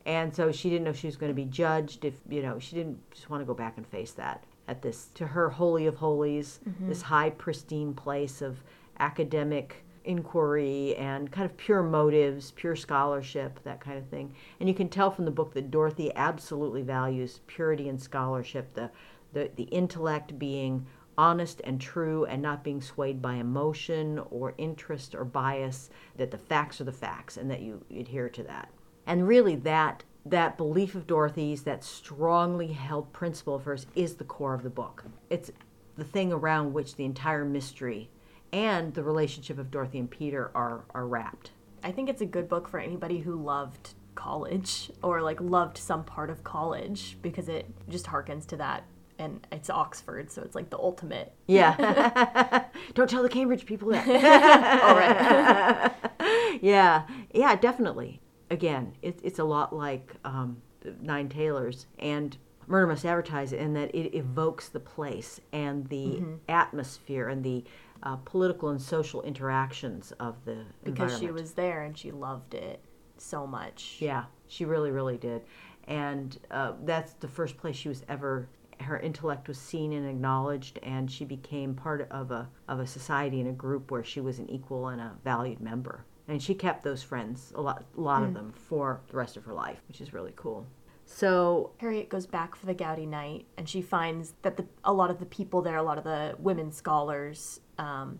And so she didn't know she was going to be judged, if, you know, she didn't just want to go back and face that at this, to her, holy of holies, mm-hmm. this high, pristine place of academic inquiry and kind of pure motives, pure scholarship, that kind of thing. And you can tell from the book that Dorothy absolutely values purity and scholarship, the, the, the intellect being honest and true and not being swayed by emotion or interest or bias, that the facts are the facts and that you adhere to that. And really that that belief of Dorothy's, that strongly held principle of hers is the core of the book. It's the thing around which the entire mystery and the relationship of Dorothy and Peter are are wrapped. I think it's a good book for anybody who loved college or like loved some part of college because it just harkens to that and it's Oxford, so it's like the ultimate. Yeah. Don't tell the Cambridge people that. All right. yeah. Yeah, definitely. Again, it, it's a lot like um, Nine Tailors and Murder Must Advertise in that it evokes the place and the atmosphere and the uh, political and social interactions of the because she was there and she loved it so much. Yeah, she really, really did. And uh, that's the first place she was ever. Her intellect was seen and acknowledged, and she became part of a of a society and a group where she was an equal and a valued member. And she kept those friends, a lot, a lot of them, for the rest of her life, which is really cool. So Harriet goes back for the Gaudy night, and she finds that the a lot of the people there, a lot of the women scholars, um,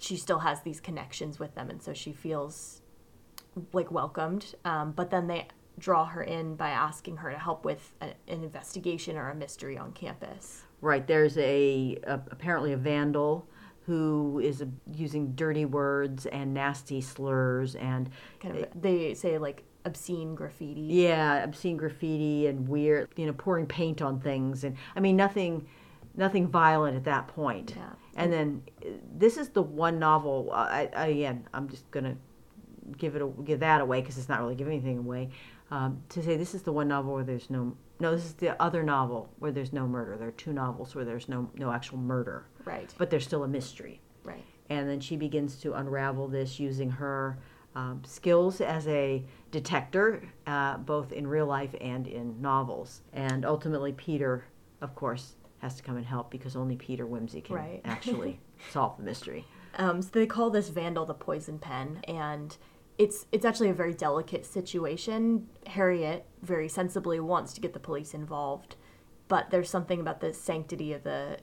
she still has these connections with them, and so she feels like welcomed. Um, but then they draw her in by asking her to help with a, an investigation or a mystery on campus. Right, there's a, a apparently a vandal who is uh using dirty words and nasty slurs and Kind of, they say like obscene graffiti. yeah, obscene graffiti and weird, you know, pouring paint on things and I mean nothing nothing violent at that point. Yeah. And then uh, this is the one novel uh, I, I again, I'm just going to give it a, give that away because it's not really giving anything away. Um, to say this is the one novel where there's no no this is the other novel where there's no murder. There are two novels where there's no no actual murder Right. but there's still a mystery. Right. And then she begins to unravel this using her um, skills as a detector, uh, both in real life and in novels. And ultimately, Peter, of course, has to come and help because only Peter Wimsey can Right. actually solve the mystery. Um, so they call this vandal the poison pen, and it's it's actually a very delicate situation. Harriet very sensibly wants to get the police involved, but there's something about the sanctity of the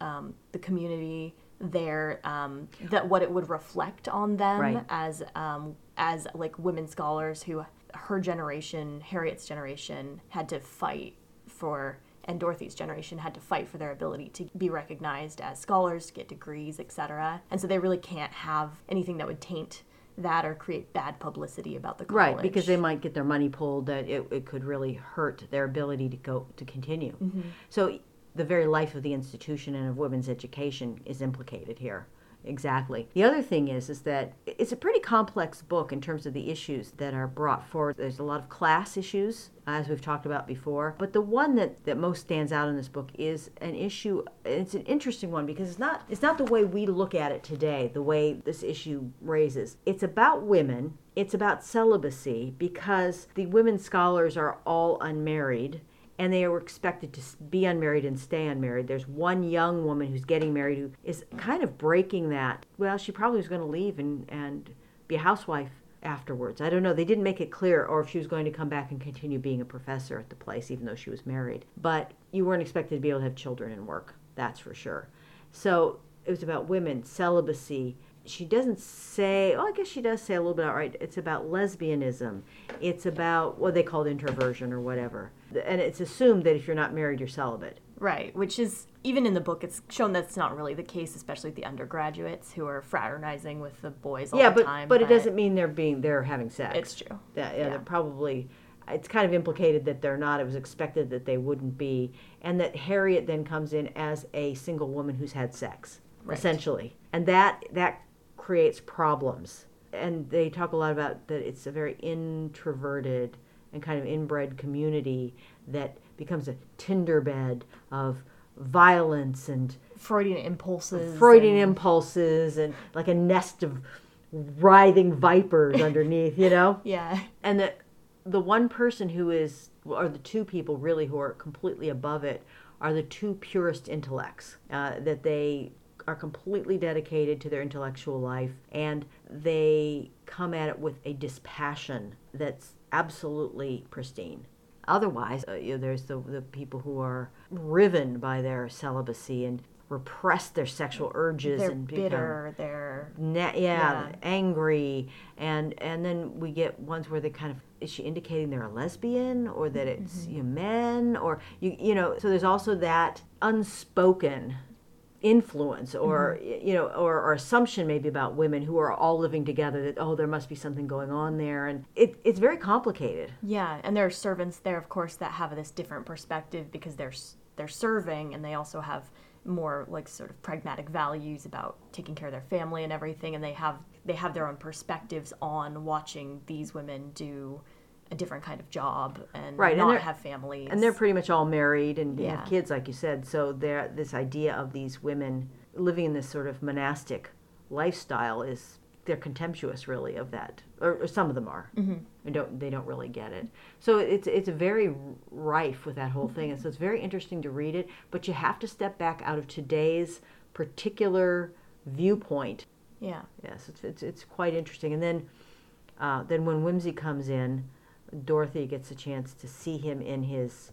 um, the community there um, that what it would reflect on them Right. as um, as like women scholars who her generation, Harriet's generation, had to fight for and Dorothy's generation had to fight for their ability to be recognized as scholars, to get degrees, etc. And so they really can't have anything that would taint that or create bad publicity about the college. Right, because they might get their money pulled that it, it could really hurt their ability to go to continue. Mm-hmm. So the very life of the institution and of women's education is implicated here. Exactly. The other thing is is that it's a pretty complex book in terms of the issues that are brought forward. There's a lot of class issues, as we've talked about before. But the one that, that most stands out in this book is an issue. It's an interesting one because it's not it's not the way we look at it today. The way this issue raises. It's about women. It's about celibacy because the women scholars are all unmarried and they were expected to be unmarried and stay unmarried. There's one young woman who's getting married who is kind of breaking that. Well, she probably was going to leave and, and be a housewife afterwards. I don't know. They didn't make it clear or if she was going to come back and continue being a professor at the place, even though she was married. But you weren't expected to be able to have children and work, that's for sure. So it was about women, celibacy. She doesn't say, oh, I guess she does say a little bit outright. It's about lesbianism. It's about what they called introversion or whatever. And it's assumed that if you're not married, you're celibate. Right, which is even in the book, it's shown that's not really the case, especially with the undergraduates who are fraternizing with the boys all yeah, the but time. but it doesn't mean they're being they're having sex. It's true. Yeah, yeah, Yeah. they're probably. It's kind of implicated that they're not. It was expected that they wouldn't be, and that Harriet then comes in as a single woman who's had sex, Right. essentially, and that that creates problems. And they talk a lot about that it's a very introverted and kind of inbred community that becomes a tinder bed of violence and Freudian impulses. Freudian and- impulses and like a nest of writhing vipers underneath, you know? Yeah. And the the one person who is or the two people really who are completely above it are the two purest intellects uh, that they are completely dedicated to their intellectual life and they come at it with a dispassion that's absolutely pristine. Otherwise, uh, you know, there's the, the people who are riven by their celibacy and repress their sexual urges They're and bitter. They're Na- yeah, Yeah. angry, and and then we get ones where they kind of is she indicating they're a lesbian or that it's Mm-hmm. you know, men or you you know so there's also that unspoken influence or Mm-hmm. you know or, or assumption maybe about women who are all living together that oh there must be something going on there. And it, it's very complicated. Yeah, and there are servants there, of course, that have this different perspective because they're they're serving and they also have more like sort of pragmatic values about taking care of their family and everything, and they have they have their own perspectives on watching these women do a different kind of job and Right, and not they're- have families. and they're pretty much all married and Yeah. have kids like you said so they're this idea of these women living in this sort of monastic lifestyle is they're contemptuous really of that or, or some of them are mm-hmm. and don't they don't really get it so it's it's very rife with that whole thing and so it's very interesting to read it but you have to step back out of today's particular viewpoint yeah. yes it's it's, it's quite interesting and then uh, then when Wimsey comes in dorothy gets a chance to see him in his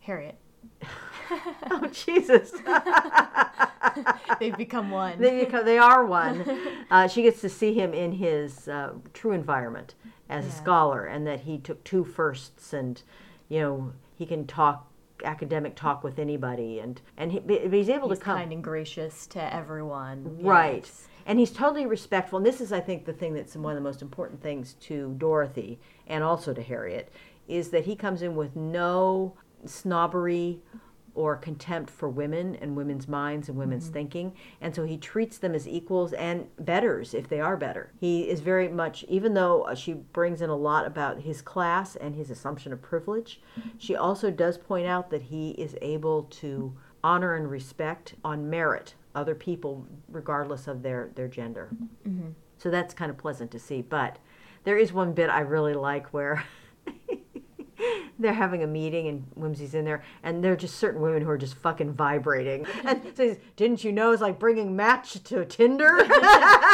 Harriet. oh jesus They've become one. they, become, they are one uh, she gets to see him in his uh, true environment as a scholar and that he took two firsts and you know he can talk academic talk with anybody and and he, he's able He's to come kind and gracious to everyone. Right. Yes. And he's totally respectful. And this is, I think, the thing that's one of the most important things to Dorothy and also to Harriet is that he comes in with no snobbery or contempt for women and women's minds and women's thinking. And so he treats them as equals and betters if they are better. He is very much, even though uh, she brings in a lot about his class and his assumption of privilege, she also does point out that he is able to honor and respect on merit other people regardless of their, their gender. Mm-hmm. So that's kind of pleasant to see. But there is one bit I really like where they're having a meeting and Wimsey's in there, and there are just certain women who are just fucking vibrating. And says, "Didn't you know it's like bringing match to Tinder?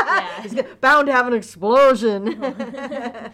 Yeah. He's bound to have an explosion."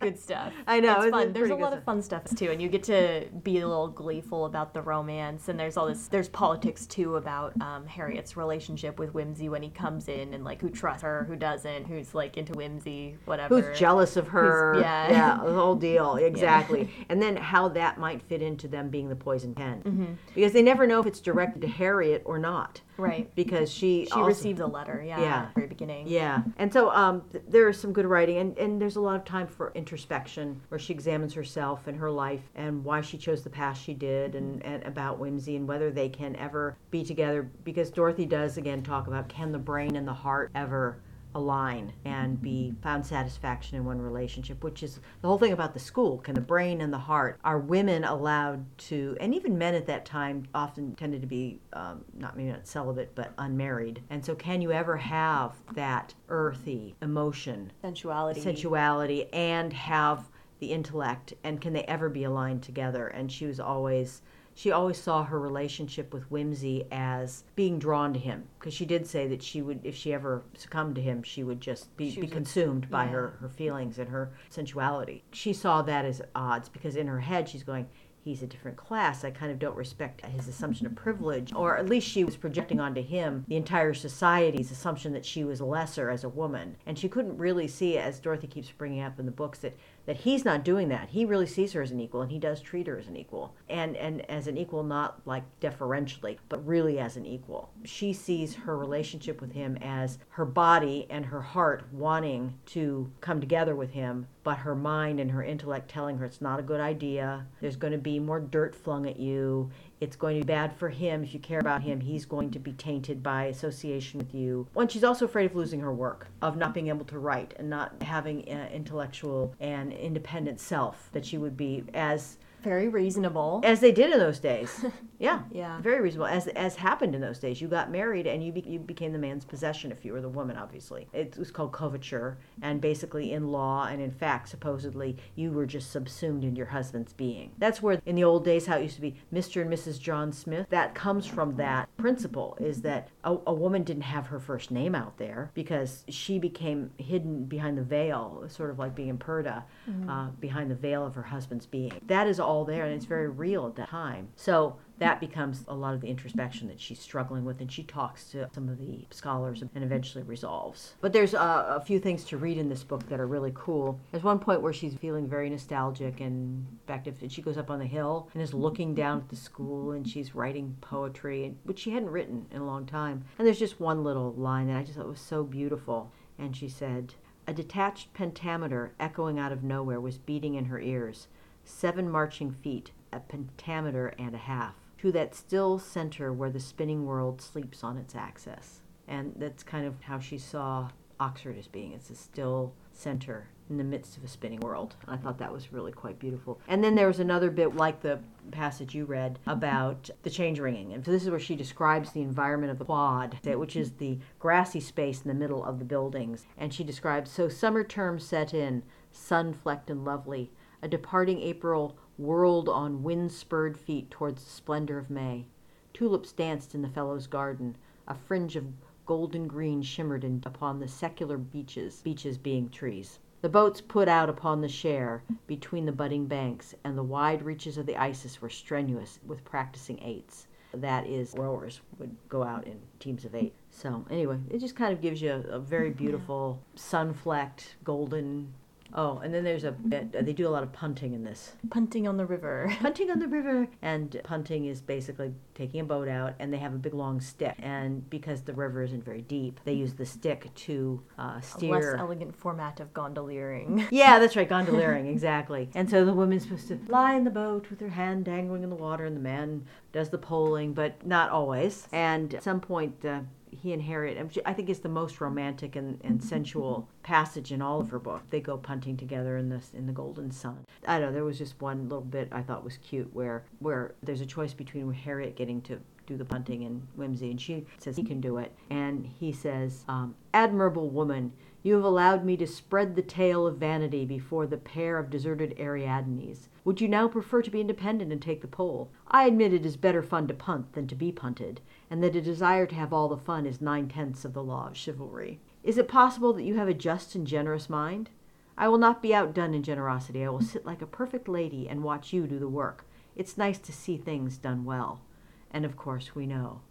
Good stuff. I know, It's it's- fun. it's there's a lot of fun stuff too, and you get to be a little gleeful about the romance. And there's all this. There's politics too about um, Harriet's relationship with Wimsey when he comes in, and like who trusts her, who doesn't, who's like into Wimsey, whatever. Who's jealous of her? yeah. yeah, the whole deal, exactly. And then how that might fit into them being the poison pen, Mm-hmm. because they never know if it's directed to Harriet or not, Right. because she She also- received the letter. Yeah. Yeah. At the very beginning. Yeah, and so um, th- there is some good writing, and, and there's a lot of time for introspection, where she examines herself and her life and why she chose the path she did, and, and about Wimsey and whether they can ever be together. Because Dorothy does again talk about can the brain and the heart ever align and be found satisfaction in one relationship, which is the whole thing about the school. Can the brain and the heart are women allowed to, and even men at that time often tended to be um, not maybe not celibate but unmarried, and so can you ever have that earthy emotion, Sensuality. sensuality, and have the intellect, and can they ever be aligned together? And she was always she always saw her relationship with Wimsey as being drawn to him because she did say that she would, if she ever succumbed to him, she would just be, be was a- consumed by yeah. her, her feelings and her sensuality. She saw that as odds because in her head she's going, he's a different class. I kind of don't respect his assumption of privilege. Or at least she was projecting onto him the entire society's assumption that she was lesser as a woman. And she couldn't really see, as Dorothy keeps bringing up in the books, that, that he's not doing that. He really sees her as an equal, and he does treat her as an equal. And, and as an equal, not like deferentially, but really as an equal. She sees her relationship with him as her body and her heart wanting to come together with him, but her mind and her intellect telling her it's not a good idea. There's going to be more dirt flung at you. It's going to be bad for him. If you care about him, he's going to be tainted by association with you. And she's also afraid of losing her work, of not being able to write and not having an intellectual and independent self that she would be as Very reasonable. as they did in those days. Yeah, Yeah. very reasonable. As as happened in those days, you got married and you be, you became the man's possession if you were the woman. Obviously, it was called coverture, and basically in law and in fact, supposedly you were just subsumed in your husband's being. That's where in the old days how it used to be Mr. and Mrs. John Smith. That comes from that principle is that a, a woman didn't have her first name out there because she became hidden behind the veil, sort of like being in purdah, uh, behind the veil of her husband's being. That is all there, and it's very real at that time. So that becomes a lot of the introspection that she's struggling with, and she talks to some of the scholars and eventually resolves. But there's uh, a few things to read in this book that are really cool. There's one point where she's feeling very nostalgic, and in fact, she goes up on the hill and is looking down at the school, and she's writing poetry, which she hadn't written in a long time. And there's just one little line that I just thought was so beautiful, and she said. A detached pentameter echoing out of nowhere was beating in her ears. Seven marching feet, a pentameter and a half, to that still center where the spinning world sleeps on its axis. And that's kind of how she saw Oxford as being. It's a still center in the midst of a spinning world. I thought that was really quite beautiful. And then there was another bit like the passage you read about the change ringing. And so this is where she describes the environment of the quad, which is the grassy space in the middle of the buildings. And she describes so summer term set in, sun flecked and lovely. A departing April whirled on wind spurred feet towards the splendor of May. Tulips danced in the fellow's garden. A fringe of golden green shimmered in, upon the secular beeches, beeches being trees. The boats put out upon the Cher between the budding banks, and the wide reaches of the Isis were strenuous with practicing eights. That is, rowers would go out in teams of eight. So, anyway, it just kind of gives you a, a very beautiful, sun flecked, golden. Oh, and then there's a bit, they do a lot of punting in this. Punting on the river. Punting on the river. And punting is basically taking a boat out, and they have a big long stick. And because the river isn't very deep, they use the stick to uh, A steer. less elegant format of gondoliering. Yeah, that's right, gondoliering, exactly. And so the woman's supposed to lie in the boat with her hand dangling in the water, and the man does the poling, but not always. And at some point, uh, he and Harriet, I think it's the most romantic and, and sensual passage in all of her book. They go punting together in the in the golden sun. I don't know. There was just one little bit I thought was cute where where there's a choice between Harriet getting to do the punting and Wimsey, and she says he can do it, and he says, um, "Admirable woman." You have allowed me to spread the tale of vanity before the pair of deserted Ariadnes. Would you now prefer to be independent and take the pole? I admit it is better fun to punt than to be punted, and that a desire to have all the fun is nine tenths of the law of chivalry. Is it possible that you have a just and generous mind? I will not be outdone in generosity. I will sit like a perfect lady and watch you do the work. It's nice to see things done well. And of course, we know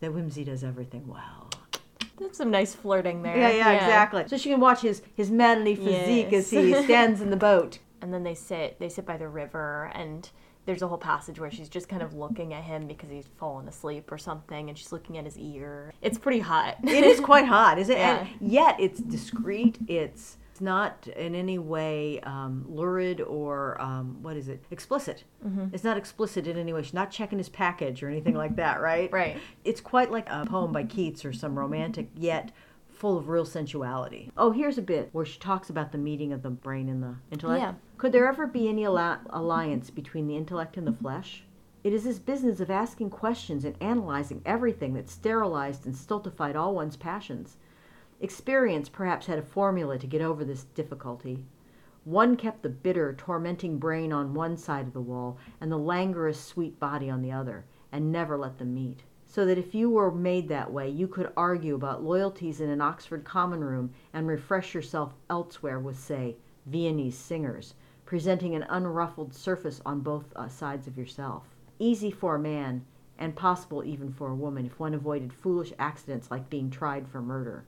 that Wimsey does everything well. That's some nice flirting there. Yeah, yeah, exactly. So she can watch his, his manly physique as he stands in the boat. And then they sit they sit by the river and there's a whole passage where she's just kind of looking at him because he's fallen asleep or something and she's looking at his ear. It's pretty hot. It is quite hot, isn't it? Yeah. And yet it's discreet. It's it's not in any way um, lurid or um, what is it explicit. It's not explicit in any way. She's not checking his package or anything like that, right? Right. It's quite like a poem by Keats or some romantic, yet full of real sensuality. Oh, here's a bit where she talks about the meeting of the brain and the intellect. Yeah. Could there ever be any alli- alliance between the intellect and the flesh? It is this business of asking questions and analyzing everything that sterilized and stultified all one's passions. Experience perhaps had a formula to get over this difficulty. One kept the bitter, tormenting brain on one side of the wall and the languorous, sweet body on the other, and never let them meet. So that if you were made that way, you could argue about loyalties in an Oxford common room and refresh yourself elsewhere with, say, Viennese singers, presenting an unruffled surface on both uh, sides of yourself. Easy for a man, and possible even for a woman, if one avoided foolish accidents like being tried for murder.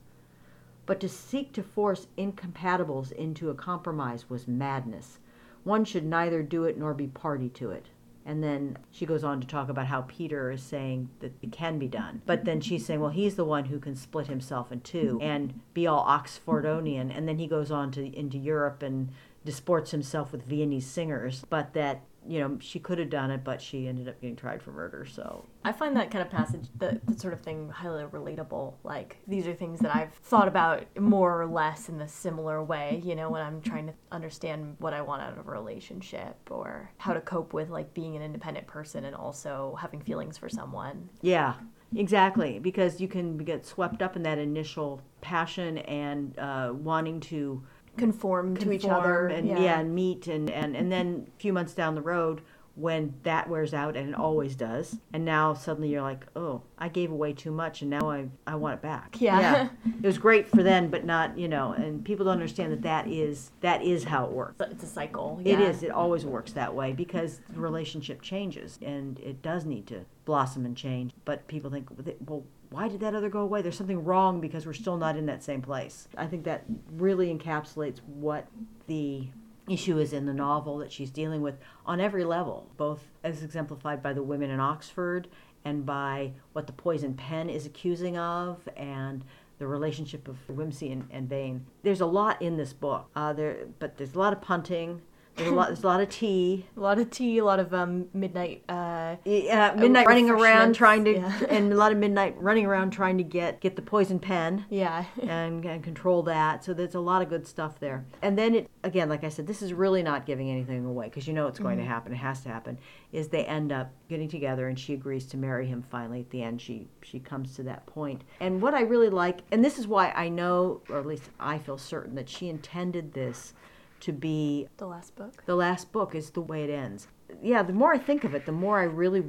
But to seek to force incompatibles into a compromise was madness. One should neither do it nor be party to it. And then she goes on to talk about how Peter is saying that it can be done. But then she's saying, well, he's the one who can split himself in two and be all Oxfordonian. And then he goes on to into Europe and disports himself with Viennese singers. But that you know, she could have done it, but she ended up getting tried for murder. So I find that kind of passage, the, the sort of thing, highly relatable. Like, these are things that I've thought about more or less in a similar way, you know, when I'm trying to understand what I want out of a relationship or how to cope with, like, being an independent person and also having feelings for someone. Yeah, exactly. Because you can get swept up in that initial passion and uh, wanting to Conform, to each other. and yeah. and meet and, and and then a few months down the road when that wears out and it always does and now suddenly you're like oh i gave away too much and now i i want it back Yeah. yeah. it was great for then but not you know and people don't understand that that is that is how it works It's a cycle. it yeah. is it always works that way because the relationship changes and it does need to blossom and change but people think well why did that other go away there's something wrong because we're still not in that same place i think that really encapsulates what the issue is in the novel that she's dealing with on every level both as exemplified by the women in oxford and by what the poison pen is accusing of and the relationship of Wimsey and, and Vane. There's a lot in this book, uh, there, but there's a lot of punting. There's a lot. There's a lot of tea. A lot of tea, a lot of um, midnight. Uh, Yeah, midnight running around trying to, yeah. and a lot of midnight running around trying to get get the poison pen yeah. and, and control that. So there's a lot of good stuff there. And then it again, like I said, this is really not giving anything away because you know it's going to happen. It has to happen. Is they end up getting together and she agrees to marry him finally at the end. She she comes to that point. And what I really like, and this is why I know, or at least I feel certain that she intended this to be the last book. the last book is the way it ends. Yeah, the more I think of it, the more I really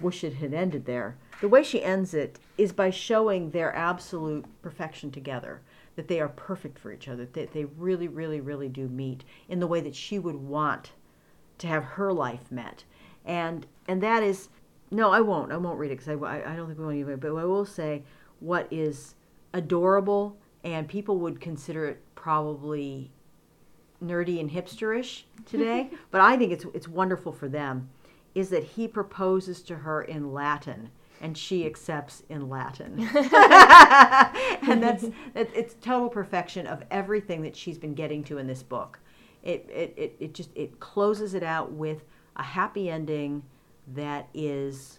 wish it had ended there. The way she ends it is by showing their absolute perfection together, that they are perfect for each other, that they really, really, really do meet in the way that she would want to have her life met. And and that is no, I won't. I won't read it because I, I, don't think we want to even. But I will say what is adorable, and people would consider it probably nerdy and hipsterish today, but I think it's it's wonderful for them, is that he proposes to her in Latin and she accepts in Latin, and that's that, it's total perfection of everything that she's been getting to in this book. It it, it it just it closes it out with a happy ending that is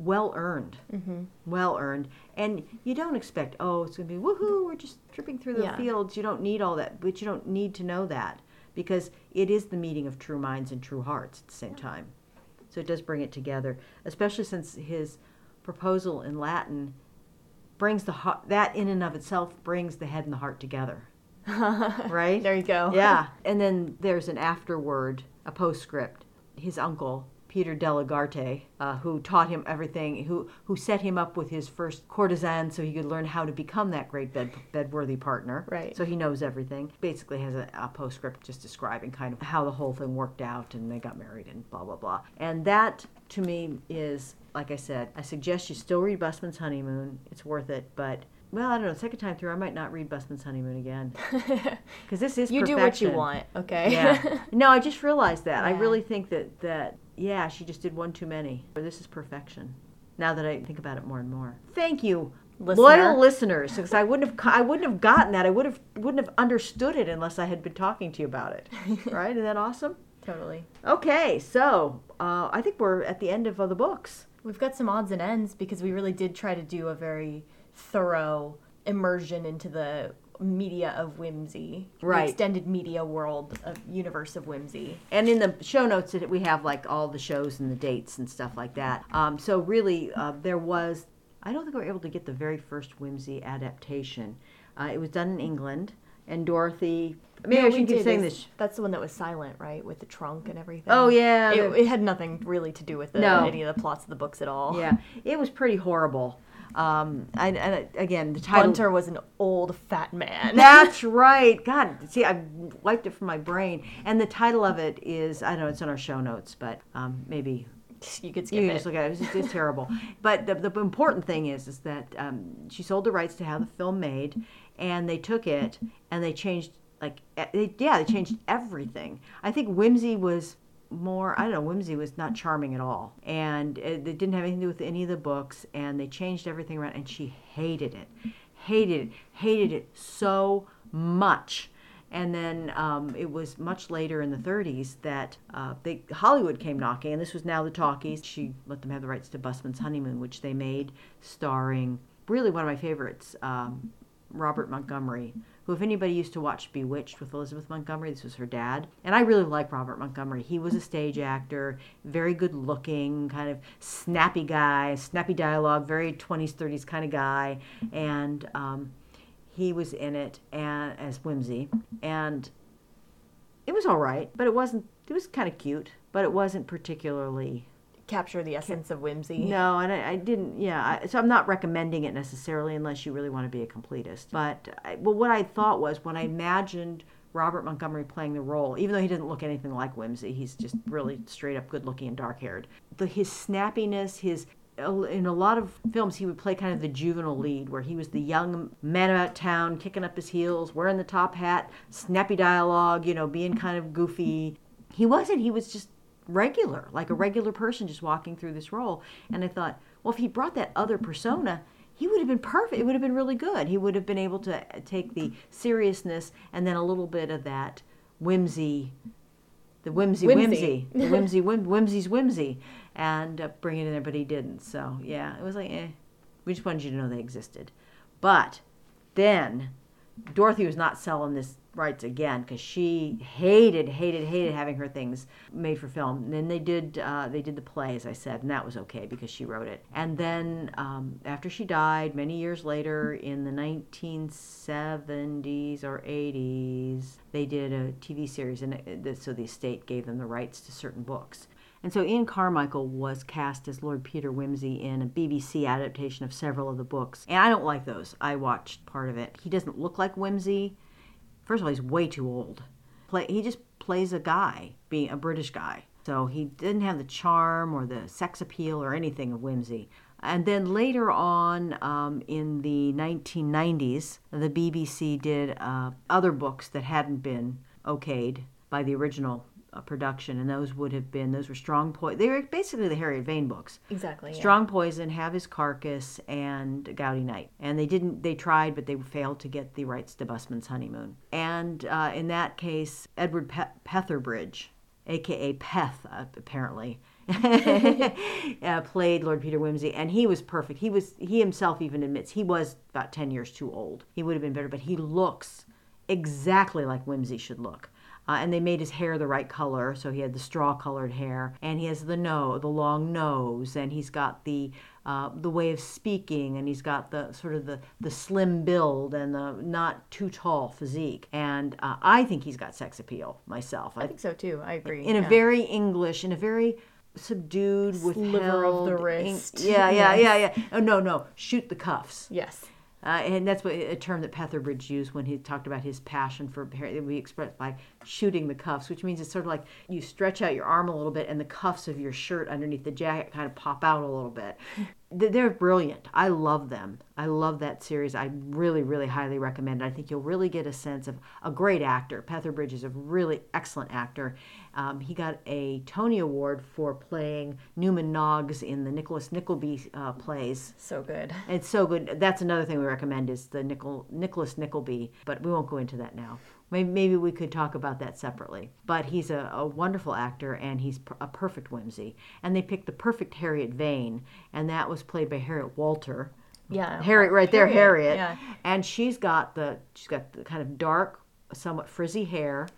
well earned, Mm-hmm. well earned, and you don't expect oh it's gonna be woohoo we're just tripping through the Yeah. fields. You don't need all that, but you don't need to know that because it is the meeting of true minds and true hearts at the same time. So it does bring it together, especially since his proposal in Latin brings the heart that in and of itself brings the head and the heart together, right? There you go. Yeah, and then there's an afterword, a postscript. His uncle, Peter Delagarte, uh, who taught him everything, who who set him up with his first courtesan so he could learn how to become that great bed bedworthy partner. Right. So he knows everything. Basically, has a, a postscript just describing kind of how the whole thing worked out, and they got married, and blah blah blah. And that to me is, like I said, I suggest you still read Busman's Honeymoon. It's worth it, but. Well, I don't know. Second time through, I might not read Busman's Honeymoon again because this is You do what you want, okay? Yeah. no, I just realized that. I really think that that yeah, she just did one too many. Or This is perfection. Now that I think about it more and more. Thank you, Listener. loyal listeners, because I wouldn't have I wouldn't have gotten that. I would have wouldn't have understood it unless I had been talking to you about it. right? Isn't that awesome? totally. Okay, so uh, I think we're at the end of uh, the books. We've got some odds and ends because we really did try to do a very thorough immersion into the media of Wimsey, the Right. extended media world of universe of Wimsey. And in the show notes, that we have like all the shows and the dates and stuff like that. Um, so really, uh, there was. I don't think we were able to get the very first Wimsey adaptation. Uh, it was done in England, and Dorothy. Maybe No, I should keep saying this. That's the one that was silent, right, with the trunk and everything. Oh yeah, It, it had nothing really to do with the, No. any of the plots of the books at all. yeah. It was pretty horrible. Um, and, and again, the title. Bunter was an old fat man. That's right. God, see, I wiped it from my brain. And the title of it is I don't know it's in our show notes, but um, maybe you could skip you it. just look at it. It's, it's terrible. But the, the important thing is, is that um, she sold the rights to have the film made, and they took it and they changed like they, yeah they changed everything. I think Wimsey was more I don't know Wimsey was not charming at all, and it, it didn't have anything to do with any of the books, and they changed everything around, and she hated it, hated it, hated it so much. And then um, it was much later in the 30s that uh, they, Hollywood came knocking, and this was now the talkies. She let them have the rights to Busman's Honeymoon, which they made starring really one of my favorites, um, Robert Montgomery, who, if anybody used to watch Bewitched with Elizabeth Montgomery, this was her dad. And I really like Robert Montgomery. He was a stage actor, very good looking, kind of snappy guy, snappy dialogue, very 20s, 30s kind of guy. And um, he was in it and, as Wimsey. And it was all right, but it wasn't, it was kind of cute, but it wasn't particularly Capture the essence of Wimsey. no, and I, I didn't. Yeah, I, so I'm not recommending it necessarily unless you really want to be a completist. But I, well, what I thought was when I imagined Robert Montgomery playing the role, even though he doesn't look anything like Wimsey, he's just really straight up good looking and dark haired. His snappiness, his uh, in a lot of films he would play kind of the juvenile lead where he was the young man about town kicking up his heels wearing the top hat snappy dialogue you know being kind of goofy he wasn't he was just regular, like a regular person just walking through this role. And I thought, well, if he brought that other persona, he would have been perfect. It would have been really good. He would have been able to take the seriousness and then a little bit of that whimsy, the whimsy, whimsy, whimsy the whimsy, whim, whimsy's whimsy, and uh, bring it in there. But he didn't. So yeah, it was like, eh. We just wanted you to know they existed. But then Dorothy was not selling this rights again because she hated, hated, hated having her things made for film. And then they did, uh, they did the play, as I said, and that was okay because she wrote it. And then um, after she died, many years later, in the 1970s or 80s, they did a TV series, and so the estate gave them the rights to certain books. And so Ian Carmichael was cast as Lord Peter Wimsey in a BBC adaptation of several of the books. And I don't like those. I watched part of it. He doesn't look like Wimsey. First of all, he's way too old. Play, he just plays a guy, being a British guy. So he didn't have the charm or the sex appeal or anything of Wimsey. And then later on um, in the 1990s, the BBC did uh, other books that hadn't been okayed by the original uh, production, and those would have been those were Strong Poison. They were basically the Harriet Vane books. Exactly. Strong yeah. Poison, Have His Carcass, and Gaudy Night. And they didn't. They tried, but they failed to get the rights to Busman's Honeymoon. And uh, in that case, Edward Pe- Petherbridge, aka Peth, uh, apparently. uh, played Lord Peter Wimsey, and he was perfect. He was he himself even admits he was about ten years too old. He would have been better, but he looks exactly like Wimsey should look. Uh, and they made his hair the right color, so he had the straw colored hair, and he has the nose, the long nose, and he's got the uh, the way of speaking, and he's got the sort of the, the slim build and the not too tall physique. And uh, I think he's got sex appeal myself. I, I think so too. I agree. In yeah. a very English, in a very subdued, with sliver of the wrist. Yeah, yeah, yeah, yeah. Oh no, no, shoot the cuffs. Yes. Uh, and that's what a term that Petherbridge used when he talked about his passion for. We expressed by shooting the cuffs, which means it's sort of like you stretch out your arm a little bit, and the cuffs of your shirt underneath the jacket kind of pop out a little bit. They're brilliant. I love them. I love that series. I really, really highly recommend it. I think you'll really get a sense of a great actor. Petherbridge is a really excellent actor. Um, he got a Tony Award for playing Newman Noggs in the Nicholas Nickleby uh, plays. So good. It's so good. That's another thing we recommend is the Nicholas Nickleby, but we won't go into that now. Maybe, maybe we could talk about that separately. But he's a, a wonderful actor and he's a perfect Wimsey. And they picked the perfect Harriet Vane, and that was played by Harriet Walter. Yeah, Harriet, right there, Harriet. Yeah. And she's got the she's got the kind of dark, somewhat frizzy hair.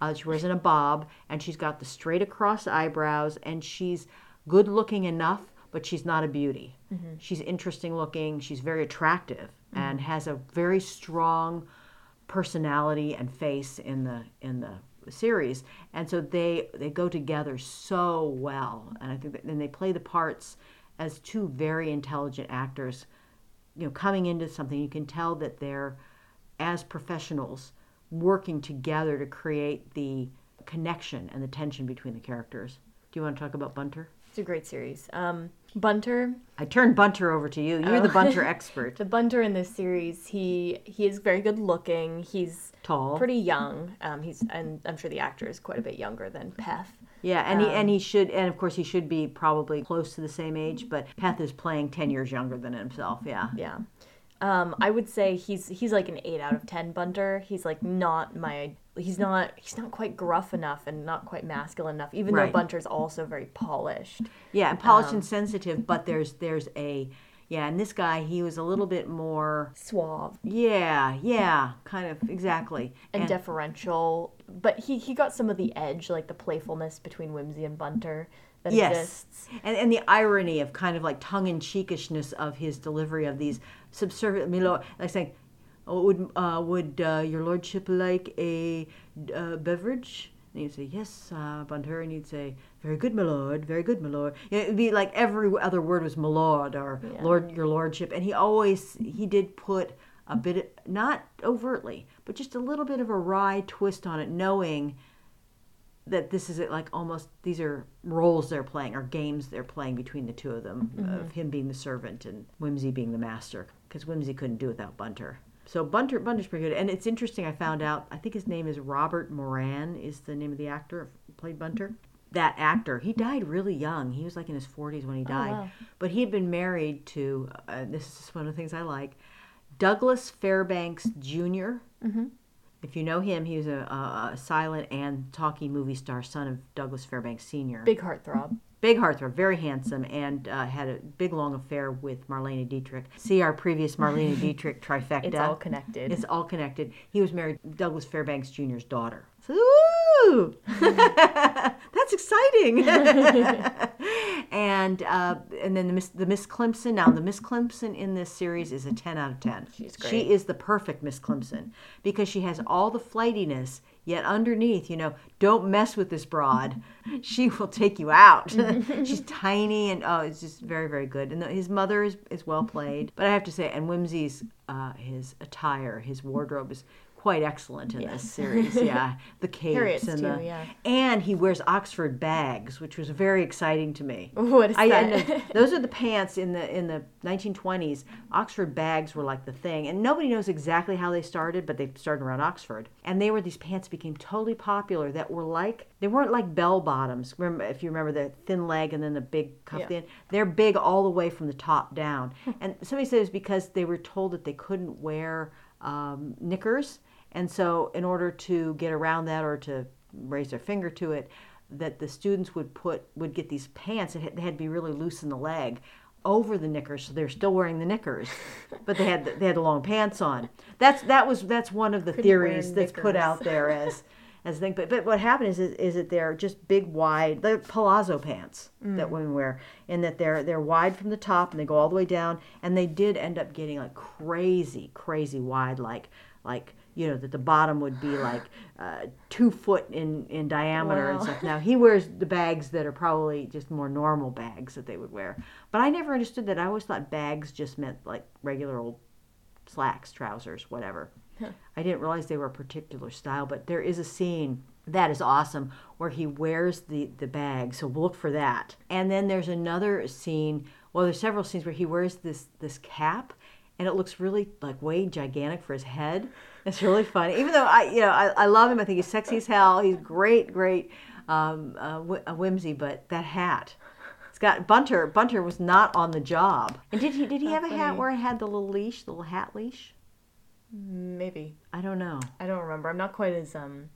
Uh, she wears in a bob, and she's got the straight across eyebrows, and she's good looking enough, but she's not a beauty. Mm-hmm. She's interesting looking. She's very attractive mm-hmm. and has a very strong personality and face in the in the series and so they they go together so well and i think that then they play the parts as two very intelligent actors you know coming into something you can tell that they're as professionals working together to create the connection and the tension between the characters do you want to talk about bunter it's a great series um, Bunter. I turned Bunter over to you. You're oh. the Bunter expert. the Bunter in this series, he he is very good looking. He's tall, pretty young. Um, he's and I'm sure the actor is quite a bit younger than Peth. Yeah, and um, he and he should and of course he should be probably close to the same age, but Peth is playing ten years younger than himself. Yeah. Yeah. Um, I would say he's he's like an eight out of ten bunter. He's like not my he's not he's not quite gruff enough and not quite masculine enough. Even Right. though bunter's also very polished. Yeah, and polished and sensitive, but there's there's a yeah, and this guy he was a little bit more suave yeah, yeah, kind of exactly. and deferential, but he he got some of the edge, like the playfulness between Wimsey and Bunter that Yes. exists. and and the irony of kind of like tongue in cheekishness of his delivery of these subservient, Milo, like saying, oh, "Would uh, would uh, your lordship like a uh, beverage?" And he'd say, "Yes, uh, Bunter," and he'd say, "Very good, my lord. Very good, my lord." You know, It'd be like every other word was "my lord" or Yeah. "Lord, your lordship," and he always he did put a bit, not overtly, but just a little bit of a wry twist on it, knowing that this is it, like almost these are roles they're playing or games they're playing between the two of them of him being the servant and Wimsey being the master because Wimsey couldn't do without bunter. So bunter bunter's pretty good. And it's interesting i found out i think his name is robert moran is the name of the actor who played bunter. That actor he died really young. He was like in his 40s when he died. wow. but he had been married to uh, this is one of the things i like douglas fairbanks jr if you know him, he was a, a, silent and talking movie star, son of Douglas Fairbanks Sr. Big heartthrob. Big heartthrob, very handsome, and uh, had a big long affair with Marlene Dietrich. See our previous Marlene Dietrich trifecta. It's all connected. It's all connected. He was married to Douglas Fairbanks Jr.'s daughter. So, ooh, that's exciting. and uh, and then the Miss the Miss Climpson. Now the Miss Climpson in this series is a ten out of ten. She's great. She is the perfect Miss Climpson because she has all the flightiness, yet underneath, you know, don't mess with this broad. She will take you out. She's tiny and oh, it's just very very good. And the, his mother is, is well played. But I have to say, and Wimsey's uh, his attire, his wardrobe is quite excellent in this series. Yeah, the capes and too, the yeah. and he wears Oxford bags, which was very exciting to me. What is I, I that? know- those are the pants in the in the 1920s. Oxford bags were like the thing, and nobody knows exactly how they started, but they started around Oxford. And they were these pants became totally popular that were like they weren't like bell bottoms. Remember if you remember the thin leg and then the big cuff Yeah. in. They're big all the way from the top down. and somebody said it was because they were told that they couldn't wear um, knickers, and so in order to get around that or to raise their finger to it, that the students would put would get these pants that had, they had to be really loose in the leg over the knickers so they're still wearing the knickers but they had the, they had the long pants on. That's that was that's one of the Couldn't theories that's put out there as as a thing. But but what happened is is that they're just big wide they're palazzo pants Mm. that women wear and that they're they're wide from the top and they go all the way down and they did end up getting like crazy crazy wide like like you know that the bottom would be like uh, two foot in in diameter and stuff. Now he wears the bags that are probably just more normal bags that they would wear. But i never understood that. I always thought bags just meant like regular old slacks trousers whatever. I didn't realize they were a particular style, but there is a scene that is awesome where he wears the, the bag. So we'll look for that. And then there's another scene, well, there's several scenes where he wears this this cap and it looks really like way gigantic for his head. It's really funny. Even though I, you know, I, I love him. I think he's sexy as hell. He's great, great um, uh, wh- Wimsey, but that hat. It's got Bunter. Bunter was not on the job. And did he? Did he have a hat where it had the little leash, the little hat leash? Maybe. I don't know. I don't remember. I'm not quite as um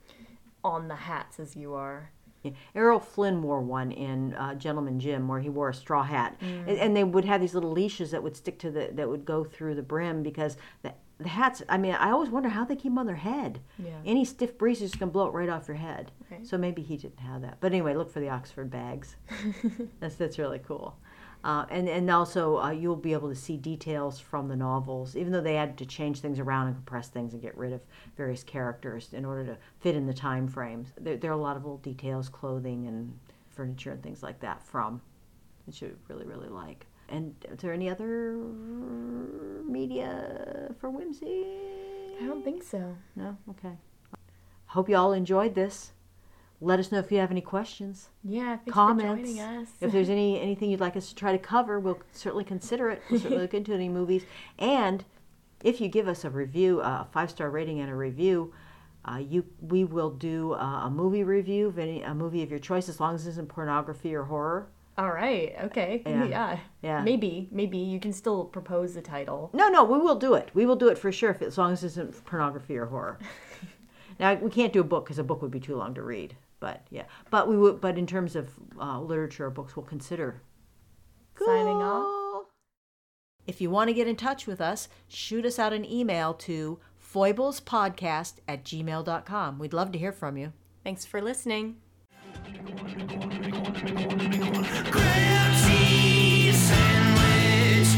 on the hats as you are. Yeah. Errol Flynn wore one in uh, Gentleman Jim, where he wore a straw hat, Mm. and, and they would have these little leashes that would stick to the that would go through the brim because the, the hats. I mean, I always wonder how they keep them on their head. Yeah. Any stiff breeze is going to blow it right off your head. Right. So maybe he didn't have that. But anyway, look for the Oxford bags. that's that's really cool. Uh, and and also uh, you'll be able to see details from the novels, even though they had to change things around and compress things and get rid of various characters in order to fit in the time frames. There, there are a lot of little details, clothing and furniture and things like that from which you really really like. And is there any other media for Wimsey? I don't think so. No. Okay. Hope you all enjoyed this. Let us know if you have any questions Yeah, comments. for joining us. If there's any anything you'd like us to try to cover, we'll certainly consider it. We'll certainly look into any movies. And if you give us a review, a five star rating and a review, uh, you we will do uh, a movie review of any a movie of your choice, as long as it isn't pornography or horror. All right. Okay. Yeah. Yeah. Yeah. Maybe. Maybe you can still propose the title. No, no, we will do it. We will do it for sure, if, as long as it isn't pornography or horror. now we can't do a book because a book would be too long to read. But yeah, but we would. But in terms of uh, literature or books, we'll consider cool. signing off. If you want to get in touch with us, shoot us out an email to foiblespodcast at gmail.com. We'd love to hear from you. Thanks for listening. Cheese sandwich.